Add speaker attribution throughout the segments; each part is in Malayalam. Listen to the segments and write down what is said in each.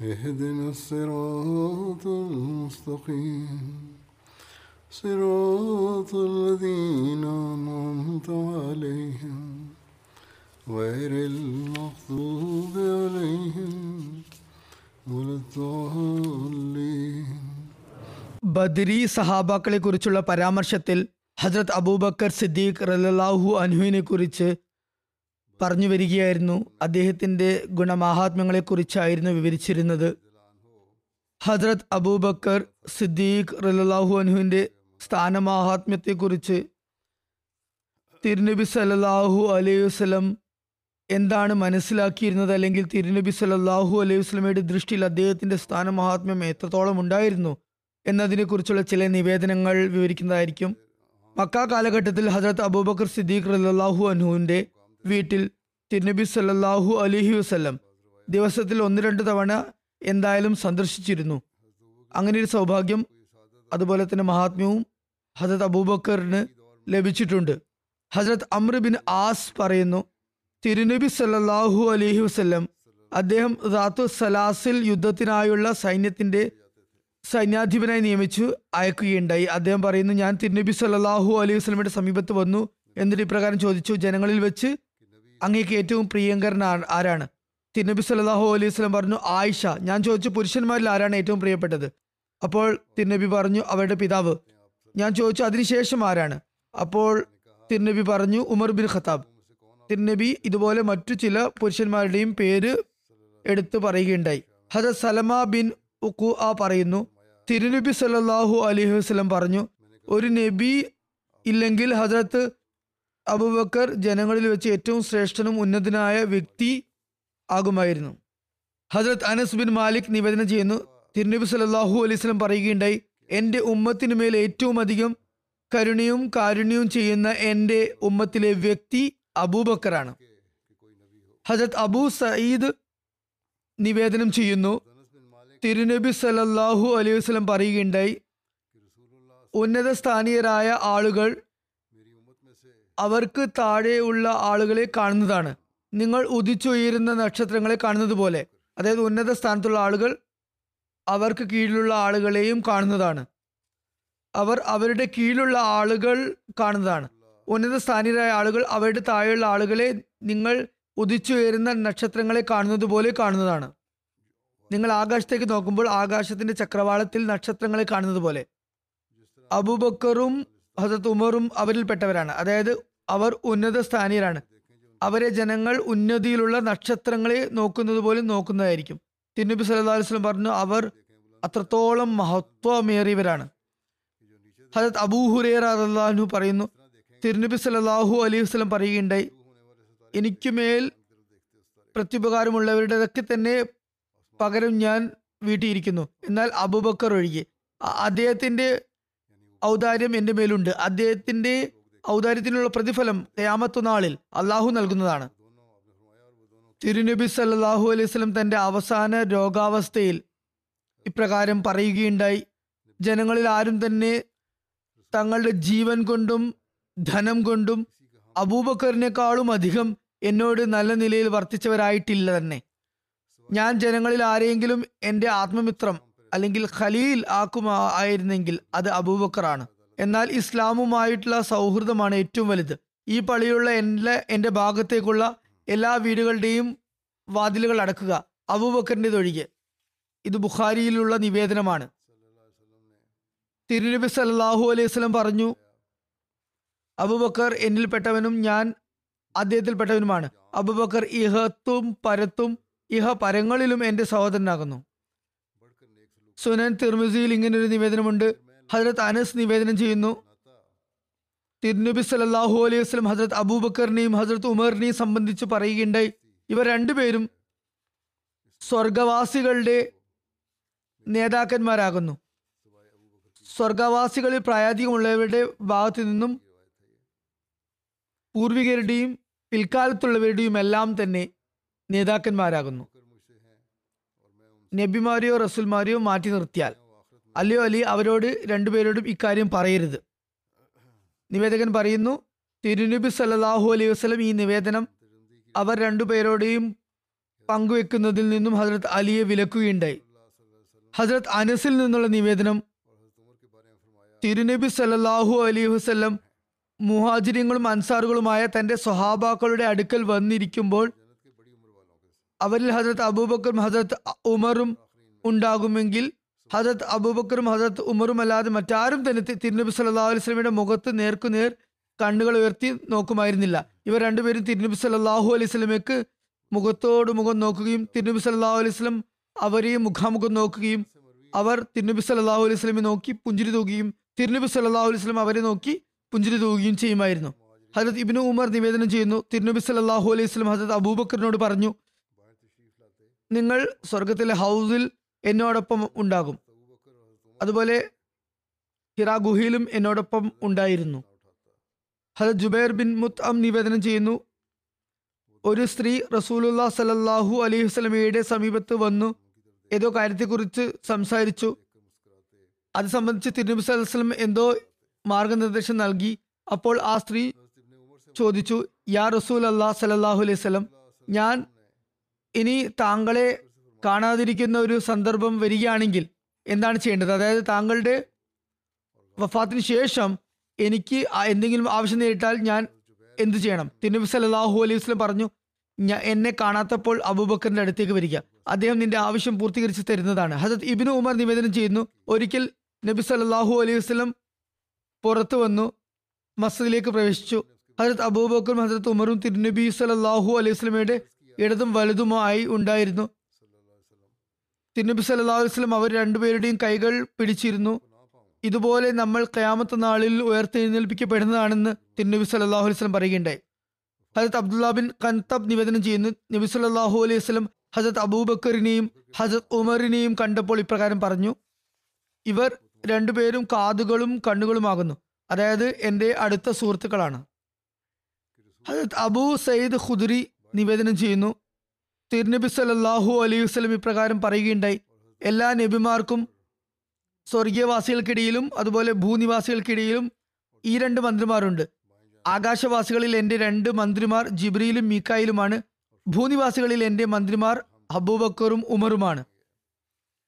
Speaker 1: اهدنا الصراط المستقيم صراط الذين أنعمت عليهم غير المغضوب عليهم ولا الضالين
Speaker 2: ബദരി സഹാബാക്കളെ കുറിച്ചുള്ള പരാമർശത്തിൽ ഹജ്രത് അബൂബക്കർ സിദ്ദീഖ് റലാഹു അൻഹുവിനെ കുറിച്ച് പറഞ്ഞു വരികയായിരുന്നു. അദ്ദേഹത്തിന്റെ ഗുണമാഹാത്മ്യങ്ങളെ കുറിച്ചായിരുന്നു വിവരിച്ചിരുന്നത്. ഹജ്രത് അബൂബക്കർ സിദ്ദീഖ് റലാഹു അൻഹുവിന്റെ സ്ഥാനമാഹാത്മ്യത്തെക്കുറിച്ച് തിരുനബി സല്ലല്ലാഹു അലൈഹി വസ്ലം എന്താണ് മനസ്സിലാക്കിയിരുന്നത്? അല്ലെങ്കിൽ തിരുനബി സല്ലല്ലാഹു അലൈഹി വസ്ലമയുടെ ദൃഷ്ടിയിൽ അദ്ദേഹത്തിന്റെ സ്ഥാനമാഹാത്മ്യം എത്രത്തോളം ഉണ്ടായിരുന്നു? എന്നതിനെക്കുറിച്ചുള്ള ചില നിവേദനങ്ങൾ വിവരിക്കുന്നതായിരിക്കും. മക്ക കാലഘട്ടത്തിൽ ഹജരത് അബൂബക്കർ സിദ്ദീഖ് റലാഹു അൻഹുവിന്റെ വീട്ടിൽ തിരുനബി സല്ലാഹു അലിഹി വസല്ലം ദിവസത്തിൽ ഒന്ന് രണ്ട് തവണ എന്തായാലും സന്ദർശിച്ചിരുന്നു. അങ്ങനെ ഒരു സൗഭാഗ്യം അതുപോലെ തന്നെ മഹാത്മ്യവും ഹജരത് അബൂബക്കറിന് ലഭിച്ചിട്ടുണ്ട്. ഹജരത് അമ്ര ബിൻ ആസ് പറയുന്നു തിരുനബി സല്ലാഹു അലൈഹി വസല്ലം അദ്ദേഹം റാത്തു സലാസിൽ യുദ്ധത്തിനായുള്ള സൈന്യത്തിന്റെ സൈന്യാധിപനായി നിയമിച്ചു അയക്കുകയുണ്ടായി. അദ്ദേഹം പറയുന്നു ഞാൻ തിരുനബി സല്ലാഹു അലൈഹി വസല്ലമയുടെ സമീപത്ത് വന്നു എന്നിട്ട് ഇപ്രകാരം ചോദിച്ചു. ജനങ്ങളിൽ വെച്ച് അങ്ങേക്ക് ഏറ്റവും പ്രിയങ്കരൻ ആരാണ്? തിരുനബി സല്ലാഹു അലൈഹി സ്വലം പറഞ്ഞു ആയിഷ. ഞാൻ ചോദിച്ചു പുരുഷന്മാരിൽ ആരാണ് ഏറ്റവും പ്രിയപ്പെട്ടത്? അപ്പോൾ തിരുനബി പറഞ്ഞു അവരുടെ പിതാവ്. ഞാൻ ചോദിച്ചു അതിനുശേഷം ആരാണ്? അപ്പോൾ തിരുനബി പറഞ്ഞു ഉമർ ബിൻ ഖത്താബ്. തിരുനബി ഇതുപോലെ മറ്റു ചില പുരുഷന്മാരുടെയും പേര് എടുത്തു പറയുകയുണ്ടായി. ഹജത് സലമ ബിൻ ഉക്കു ആ പറയുന്നു തിരുനബി സല്ലാഹു അലൈഹി വസ്ലം പറഞ്ഞു ഒരു നബി ഇല്ലെങ്കിൽ ഹജരത്ത് അബൂബക്കർ ജനങ്ങളിൽ വെച്ച് ഏറ്റവും ശ്രേഷ്ഠനും ഉന്നതനായ വ്യക്തി ആകുമായിരുന്നു. ഹജ്രത് അനസ് ബിൻ മാലിക് നിവേദനം ചെയ്യുന്നു തിരുനബി സല്ലല്ലാഹു അലൈഹി വസല്ലം പറയുകയുണ്ടായി എന്റെ ഉമ്മത്തിന് മേൽ ഏറ്റവും അധികം കരുണയും കാരുണ്യവും ചെയ്യുന്ന എന്റെ ഉമ്മത്തിലെ വ്യക്തി അബൂബക്കറാണ്. ഹജത് അബൂ സയ്യിദ് നിവേദനം ചെയ്യുന്നു തിരുനബി സലല്ലാഹു അലൈഹി വസല്ലം പറയുകയുണ്ടായി ഉന്നത സ്ഥാനീയരായ ആളുകൾ അവർക്ക് താഴെയുള്ള ആളുകളെ കാണുന്നതാണ്. നിങ്ങൾ ഉദിച്ചുയരുന്ന നക്ഷത്രങ്ങളെ കാണുന്നത് പോലെ അതായത് ഉന്നത സ്ഥാനത്തുള്ള ആളുകൾ അവർക്ക് കീഴിലുള്ള ആളുകളെയും കാണുന്നതാണ്. അവർ അവരുടെ കീഴിലുള്ള ആളുകൾ കാണുന്നതാണ്. ഉന്നത സ്ഥാനീയരായ ആളുകൾ അവരുടെ താഴെയുള്ള ആളുകളെ നിങ്ങൾ ഉദിച്ചുയരുന്ന നക്ഷത്രങ്ങളെ കാണുന്നത് പോലെ കാണുന്നതാണ്. നിങ്ങൾ ആകാശത്തേക്ക് നോക്കുമ്പോൾ ആകാശത്തിന്റെ ചക്രവാളത്തിൽ നക്ഷത്രങ്ങളെ കാണുന്നത് പോലെ അബുബക്കറും ഹസത്ത് ഉമറും അവരിൽപ്പെട്ടവരാണ്. അതായത് അവർ ഉന്നത സ്ഥാനീയരാണ് അവരെ ജനങ്ങൾ ഉന്നതിയിലുള്ള നക്ഷത്രങ്ങളെ നോക്കുന്നത് പോലും നോക്കുന്നതായിരിക്കും. തിരുനബി അലൈഹി വസല്ലം പറഞ്ഞു അവർ അത്രത്തോളം മഹത്വമേറിയവരാണ്. ഹജത് അബൂഹുറേറു പറയുന്നു തിരുനബി സല്ലല്ലാഹു അലൈഹി വസ്ലം പറയുകയുണ്ടായി എനിക്കുമേൽ പ്രത്യുപകാരമുള്ളവരുടെതൊക്കെ തന്നെ പകരം ഞാൻ വീട്ടിയിരിക്കുന്നു. എന്നാൽ അബൂബക്കർ ഒഴികെ അദ്ദേഹത്തിന്റെ ഔദാര്യം എന്റെ മേലുണ്ട്. അദ്ദേഹത്തിന്റെ ഔദാര്യത്തിനുള്ള പ്രതിഫലം ഖയാമത്തു നാളിൽ അള്ളാഹു നൽകുന്നതാണ്. തിരുനബി സല്ലാഹു അലൈഹി വസല്ലം തന്റെ അവസാന രോഗാവസ്ഥയിൽ ഇപ്രകാരം പറയുകയുണ്ടായി. ജനങ്ങളിൽ ആരും തന്നെ തങ്ങളുടെ ജീവൻ കൊണ്ടും ധനം കൊണ്ടും അബൂബക്കറിനേക്കാളും അധികം എന്നോട് നല്ല നിലയിൽ വർത്തിച്ചവരായിട്ടില്ല തന്നെ. ഞാൻ ജനങ്ങളിൽ ആരെയെങ്കിലും എന്റെ ആത്മമിത്രം അല്ലെങ്കിൽ ഖലീൽ ആക്കുമായിരുന്നെങ്കിൽ അത് അബൂബക്കറാണ്. എന്നാൽ ഇസ്ലാമുമായിട്ടുള്ള സൗഹൃദമാണ് ഏറ്റവും വലുത്. ഈ പള്ളിയുള്ള എന്റെ എന്റെ ഭാഗത്തേക്കുള്ള എല്ലാ വീടുകളുടെയും വാതിലുകൾ അടക്കുക അബൂബക്കറിന്റെ ഒഴികെ ഇത് ബുഖാരിയിലുള്ള നിവേദനമാണ്. തിരുനബി സല്ലാഹു അലൈഹി വസല്ലം പറഞ്ഞു അബുബക്കർ എന്നിൽപ്പെട്ടവനും ഞാൻ അദ്ദേഹത്തിൽപ്പെട്ടവനുമാണ്. അബുബക്കർ ഇഹത്തും പരത്തും ഇഹ പരങ്ങളിലും എന്റെ സഹോദരനാകുന്നു. സുനൻ തിർമിസിയിൽ ഇങ്ങനൊരു നിവേദനമുണ്ട്. ഹജരത് അനസ് നിവേദനം ചെയ്യുന്നു. തിരുനബി സലല്ലാഹു അലൈഹി വസ്ലം ഹജ്രത് അബൂബക്കറിനെയും ഹജ്രത് ഉമറിനെയും സംബന്ധിച്ച് പറയുകയുണ്ടായി. ഇവർ രണ്ടുപേരും സ്വർഗവാസികളുടെ നേതാക്കന്മാരാകുന്നു. സ്വർഗവാസികളിൽ പ്രായാധികമുള്ളവരുടെ ഭാഗത്തു നിന്നും പൂർവികരുടെയും പിൽക്കാലത്തുള്ളവരുടെയും എല്ലാം തന്നെ നേതാക്കന്മാരാകുന്നു. നബിമാരെയോ റസൂൽമാരെയോ മാറ്റി നിർത്തിയാൽ അല്ലയോ അലി അവരോട് രണ്ടുപേരോടും ഇക്കാര്യം പറയരുത്. നിവേദകൻ പറയുന്നു തിരുനബി സല്ലാഹു അലൈഹി വസ്ലം ഈ നിവേദനം അവർ രണ്ടുപേരോടെയും പങ്കുവെക്കുന്നതിൽ നിന്നും ഹസരത് അലിയെ വിലക്കുകയുണ്ടായി. ഹസരത് അനസിൽ നിന്നുള്ള നിവേദനം തിരുനബി സല്ലാഹു അലൈഹി വസ്ലം മുഹാജിര്യങ്ങളും അൻസാറുകളുമായ തന്റെ സ്വഹാബാക്കളുടെ അടുക്കൽ വന്നിരിക്കുമ്പോൾ അവരിൽ ഹസരത് അബൂബക്കറും ഹസരത് ഉമറും ഉണ്ടാകുമെങ്കിൽ ഹജരത് അബൂബക്കറും ഹജത് ഉമറും അല്ലാതെ മറ്റാരും തന്നെ തിരുനബി സല്ലാ അലൈഹി വസല്ലമയുടെ മുഖത്ത് നേർക്കുനേർ കണ്ണുകൾ ഉയർത്തി നോക്കുമായിരുന്നില്ല. ഇവർ രണ്ടുപേരും തിരുനബി സല്ലാഹു അലൈഹി വസല്ലമയ്ക്ക് മുഖത്തോട് മുഖം നോക്കുകയും തിരുനബി സല്ലാഹു അലൈഹി വസല്ലം അവരെയും മുഖാമുഖം നോക്കുകയും അവർ തിരുനബി സല്ലാഹു അലൈഹി വസല്ലമെ നോക്കി പുഞ്ചിരി തൂകുകയും തിരുനബി സല്ലാഹു അലൈഹി വസല്ലം അവരെ നോക്കി പുഞ്ചിരി തൂകുകയും ചെയ്യുമായിരുന്നു. ഹജത് ഇബിനു ഉമർ നിവേദനം ചെയ്യുന്നു തിരുനബി സല്ലാഹു അലൈഹി സ്വലം ഹജത് അബൂബക്കറിനോട് പറഞ്ഞു നിങ്ങൾ സ്വർഗത്തിലെ ഹൗസിൽ എന്നോടൊപ്പം ഉണ്ടാകും. അതുപോലെ ഹിറാ ഗുഹയിലും എന്നോടൊപ്പം ഉണ്ടായിരുന്നു. ഹല ജുബൈർ ബിൻ മുത്അം നിവേദനം ചെയ്യുന്നു ഒരു സ്ത്രീ റസൂലുല്ലാ സലല്ലാഹു അലൈഹി വസ്ലമയുടെ സമീപത്ത് വന്നു ഏതോ കാര്യത്തെക്കുറിച്ച് സംസാരിച്ചു. അത് സംബന്ധിച്ച് തിരുനബി സലഹുസ്ലം എന്തോ മാർഗനിർദ്ദേശം നൽകി. അപ്പോൾ ആ സ്ത്രീ ചോദിച്ചു യാ റസൂൽ അല്ലാ സലല്ലാഹു അലൈഹി സ്വലം ഞാൻ ഇനി താങ്കളെ കാണാതിരിക്കുന്ന ഒരു സന്ദർഭം വരികയാണെങ്കിൽ എന്താണ് ചെയ്യേണ്ടത്? അതായത് താങ്കളുടെ വഫാത്തിന് ശേഷം എനിക്ക് എന്തെങ്കിലും ആവശ്യം നേരിട്ടാൽ ഞാൻ എന്ത് ചെയ്യണം? തിരുനബി സല്ലല്ലാഹു അലൈഹി വസ്ലം പറഞ്ഞു ഞാൻ എന്നെ കാണാത്തപ്പോൾ അബൂബക്കറിന്റെ അടുത്തേക്ക് വരിക. അദ്ദേഹം നിന്റെ ആവശ്യം പൂർത്തീകരിച്ച് തരുന്നതാണ്. ഹസത്ത് ഇബിനു ഉമർ നിവേദനം ചെയ്യുന്നു ഒരിക്കൽ നബി സല്ലല്ലാഹു അലൈഹി വസ്ലം പുറത്തു വന്നു മസ്ജിദിലേക്ക് പ്രവേശിച്ചു. ഹജരത് അബൂബക്കറും ഹജരത് ഉമറും തിരുനബി സല്ലല്ലാഹു അലൈഹി വസ്ലമയുടെ ഇടതും വലുതുമായി ഉണ്ടായിരുന്നു. തിരുനബി അലൈഹി വസല്ലം അവർ രണ്ടുപേരുടെയും കൈകൾ പിടിച്ചിരുന്നു. ഇതുപോലെ നമ്മൾ ക്യാമത്ത നാളിൽ ഉയർത്തെഴുന്നേൽപ്പിക്കപ്പെടുന്നതാണെന്ന് തിരുനബി സല്ലാഹു അലൈഹി വസല്ലം പറയുകയുണ്ടായി. ഹജത് അബ്ദുല്ല ബിൻ കൻതബ് നിവേദനം ചെയ്യുന്നു. നബി സല്ലാഹു അലൈഹി വസ്ലം ഹജത് അബൂബക്കറിനെയും ഹജത് ഉമറിനെയും കണ്ടപ്പോൾ ഇപ്രകാരം പറഞ്ഞു ഇവർ രണ്ടുപേരും കാതുകളും കണ്ണുകളുമാകുന്നു. അതായത് എന്റെ അടുത്ത സുഹൃത്തുക്കളാണ്. ഹജത് അബൂ സയ്യിദ് ഖുദ്രി നിവേദനം ചെയ്യുന്നു തിരുനബി സല്ലല്ലാഹു അലൈഹി വസ്ലം ഇപ്രകാരം പറയുകയുണ്ടായി. എല്ലാ നബിമാർക്കും സ്വർഗീയവാസികൾക്കിടയിലും അതുപോലെ ഭൂനിവാസികൾക്കിടയിലും ഈ രണ്ട് മന്ത്രിമാരുണ്ട്. ആകാശവാസികളിൽ എന്റെ രണ്ട് മന്ത്രിമാർ ജിബ്രിയിലും മീക്കായിലുമാണ്. ഭൂനിവാസികളിൽ എന്റെ മന്ത്രിമാർ അബൂബക്കറും ഉമറുമാണ്.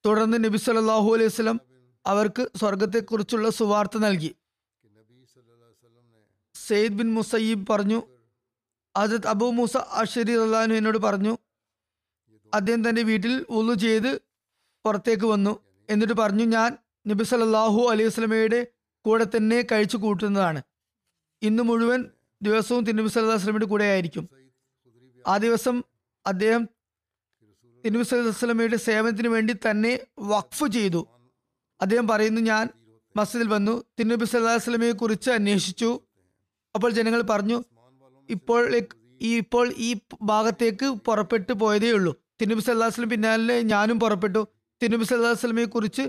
Speaker 2: തുടർന്ന് നബി സല്ലല്ലാഹു അലൈഹി വസ്ലം അവർക്ക് സ്വർഗത്തെക്കുറിച്ചുള്ള സുവാർത്ത നൽകി. സെയ്ദ് ബിൻ മുസയ്യിബ് പറഞ്ഞു അജത് അബൂ മൂസ അഷരി അള്ളഹാനു എന്നോട് പറഞ്ഞു അദ്ദേഹം തന്റെ വീട്ടിൽ ഉള്ളു ചെയ്ത് പുറത്തേക്ക് വന്നു. എന്നിട്ട് പറഞ്ഞു ഞാൻ നബി സല്ലല്ലാഹു അലൈഹി വസ്ലമയുടെ കൂടെ തന്നെ കഴിച്ചു കൂട്ടുന്നതാണ്. ഇന്ന് മുഴുവൻ ദിവസവും തിരുനബി സല്ലല്ലാഹു അലൈഹി വസല്ലമയുടെ കൂടെ ആയിരിക്കും. ആ ദിവസം അദ്ദേഹം തിരുനബി സല്ലല്ലാഹു വസ്ലമയുടെ സേവനത്തിന് വേണ്ടി തന്നെ വഖഫ് ചെയ്തു. അദ്ദേഹം പറയുന്നു ഞാൻ മസ്ജിദിൽ വന്നു. തിരുനബി സല്ലല്ലാഹു വസ്ലമയെ കുറിച്ച് അന്വേഷിച്ചു. അപ്പോൾ ജനങ്ങൾ പറഞ്ഞു ഇപ്പോൾ ഈ ഇപ്പോൾ ഈ ഭാഗത്തേക്ക് പുറപ്പെട്ടു പോയതേ ഉള്ളൂ. തിരുനബി വസല്ലം പിന്നാലെ ഞാനും പുറപ്പെട്ടു. തിരുനബി വസല്ലമയെ കുറിച്ച്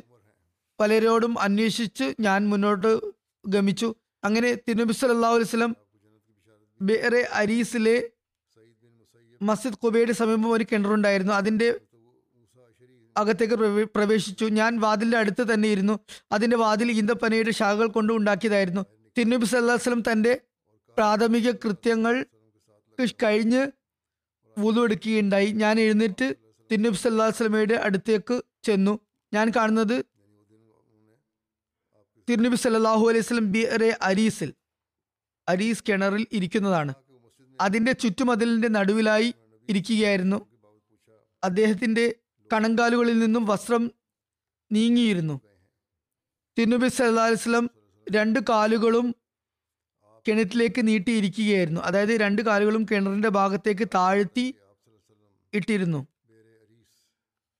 Speaker 2: പലരോടും അന്വേഷിച്ച് ഞാൻ മുന്നോട്ട് ഗമിച്ചു. അങ്ങനെ തിരുനബി അലൈഹി വസല്ലം ബേറെ അരീസിലെ മസ്ജിദ് കുബയുടെ സമീപം ഒരു കിണറുണ്ടായിരുന്നു അതിന്റെ അകത്തേക്ക് പ്രവേശിച്ചു. ഞാൻ വാതിലിന്റെ അടുത്ത് തന്നെ ഇരുന്നു. അതിന്റെ വാതിൽ ഈന്തപ്പനയുടെ ശാഖകൾ കൊണ്ട് ഉണ്ടാക്കിയതായിരുന്നു. തിരുനബി വസല്ലം തന്റെ പ്രാഥമിക കൃത്യങ്ങൾ കഴിഞ്ഞ് വുളു എടുക്കുകയുണ്ടായി. ഞാൻ എഴുന്നേറ്റ് തിന്നുബ് സല്ലല്ലാഹു അലൈഹി വസല്ലമയുടെ അടുത്തേക്ക് ചെന്നു. ഞാൻ കാണുന്നത് തിരുനബി സല്ലാഹു അലൈഹി വസല്ലം ബിറെ അരീസിൽ അരീസ് കിണറിൽ ഇരിക്കുന്നതാണ്. അതിന്റെ ചുറ്റുമതിലിന്റെ നടുവിലായി ഇരിക്കുകയായിരുന്നു. അദ്ദേഹത്തിന്റെ കണങ്കാലുകളിൽ നിന്നും വസ്ത്രം നീങ്ങിയിരുന്നു. തിരുനബി സല്ലാ അലിസ്ലം രണ്ട് കാലുകളും കിണറ്റിലേക്ക് നീട്ടിയിരിക്കുകയായിരുന്നു. അതായത് രണ്ട് കാലുകളും കിണറിന്റെ ഭാഗത്തേക്ക് താഴ്ത്തി ഇട്ടിരുന്നു.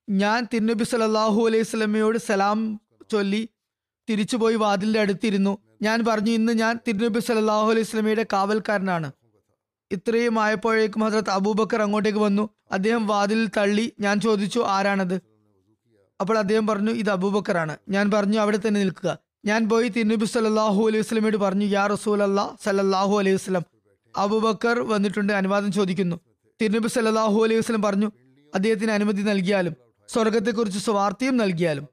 Speaker 2: ഞാൻ തിരുനബി സലാഹു അലൈഹി സ്വലമയോട് സലാം ചൊല്ലി തിരിച്ചുപോയി വാതിലിന്റെ അടുത്തിരുന്നു. ഞാൻ പറഞ്ഞു ഇന്ന് ഞാൻ തിരുനബി സലാഹു അലൈഹി സ്വലമയുടെ കാവൽക്കാരനാണ്. ഇത്രയും ആയപ്പോഴേക്കും ഹസ്രത്ത് അബൂബക്കർ അങ്ങോട്ടേക്ക് വന്നു. അദ്ദേഹം വാതിലിൽ തള്ളി ഞാൻ ചോദിച്ചു ആരാണത്? അപ്പോൾ അദ്ദേഹം പറഞ്ഞു ഇത് അബൂബക്കറാണ്. ഞാൻ പറഞ്ഞു അവിടെ തന്നെ നിൽക്കുക. ഞാൻ പോയി തിരുനബി സല്ലാഹു അലൈഹി വസ്ലമയോട് പറഞ്ഞു യാ റസൂൽ അല്ലാ സല്ലാഹു അലൈഹി വസ്ലം അബുബക്കർ വന്നിട്ടുണ്ട് അനുവാദം ചോദിക്കുന്നു. തിരുനബി സല്ലാഹു അലൈഹി വസ്ലം പറഞ്ഞു അദ്ദേഹത്തിന് അനുമതി നൽകിയാലും സ്വർഗത്തെക്കുറിച്ച് സ്വാർത്ഥയും നൽകിയാലും.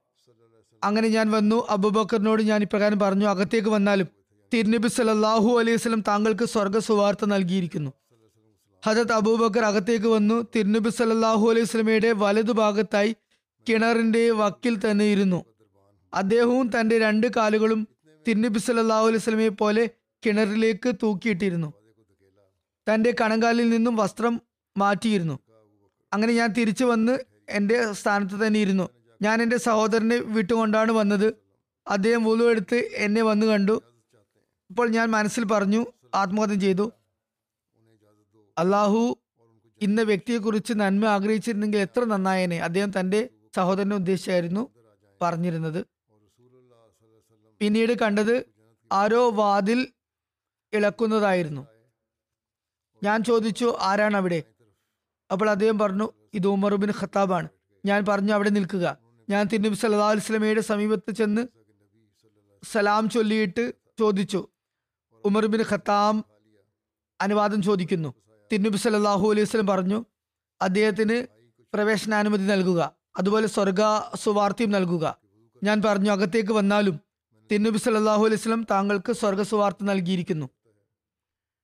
Speaker 2: അങ്ങനെ ഞാൻ വന്നു അബുബക്കറിനോട് ഞാൻ ഇപ്രകാരം പറഞ്ഞു അകത്തേക്ക് വന്നാലും തിരുനബി സല്ലാഹു അലൈഹി വസ്ലം താങ്കൾക്ക് സ്വർഗ സുവാർത്ത നൽകിയിരിക്കുന്നു. ഹജത് അബൂബക്കർ അകത്തേക്ക് വന്നു തിരുനബി സല്ലാഹു അലൈഹി സ്വലമയുടെ വലതുഭാഗത്തായി കിണറിന്റെ വക്കിൽ തന്നെ ഇരുന്നു. അദ്ദേഹവും തന്റെ രണ്ട് കാലുകളും തിരുനബി സല്ലാഹു അലൈഹി സ്വലമയെ പോലെ കിണറിലേക്ക് തൂക്കിയിട്ടിരുന്നു. തന്റെ കണങ്കാലിൽ നിന്നും വസ്ത്രം മാറ്റിയിരുന്നു. അങ്ങനെ ഞാൻ തിരിച്ചു വന്ന് എന്റെ സ്ഥാനത്ത് തന്നെ ഇരുന്നു. ഞാൻ എന്റെ സഹോദരനെ വിട്ടുകൊണ്ടാണ് വന്നത്. അദ്ദേഹം ഉളുവെടുത്ത് എന്നെ വന്നു കണ്ടു. ഇപ്പോൾ ഞാൻ മനസ്സിൽ പറഞ്ഞു ആത്മഹത്യ ചെയ്തു. അള്ളാഹു ഇന്ന വ്യക്തിയെക്കുറിച്ച് നന്മ ആഗ്രഹിച്ചിരുന്നെങ്കിൽ എത്ര നന്നായേനെ. അദ്ദേഹം തന്റെ സഹോദരനെ ഉദ്ദേശിച്ചായിരുന്നു പറഞ്ഞിരുന്നത്. പിന്നീട് കണ്ടത് ആരോ വാതിൽ ഇളക്കുന്നതായിരുന്നു. ഞാൻ ചോദിച്ചു ആരാണ് അവിടെ? അപ്പോൾ അദ്ദേഹം പറഞ്ഞു ഇത് ഉമറുബിൻ ഖത്താബാണ്. ഞാൻ പറഞ്ഞു അവിടെ നിൽക്കുക. ഞാൻ തിരുനബി സല്ലാ അലുസ്ലമയുടെ സമീപത്ത് ചെന്ന് സലാം ചൊല്ലിയിട്ട് ചോദിച്ചു ഉമർബിൻ ഖത്താം അനുവാദം ചോദിക്കുന്നു. തിരുനബി സല്ലാഹു അലൈഹി വസ്ലം പറഞ്ഞു അദ്ദേഹത്തിന് പ്രവേശനാനുമതി നൽകുക. അതുപോലെ സ്വർഗ സുവാർത്തിയും നൽകുക. ഞാൻ പറഞ്ഞു അകത്തേക്ക് വന്നാലും തിരുനബി സല്ലാഹു അലൈഹി സ്വലം താങ്കൾക്ക് സ്വർഗസുവാർത്ത നൽകിയിരിക്കുന്നു.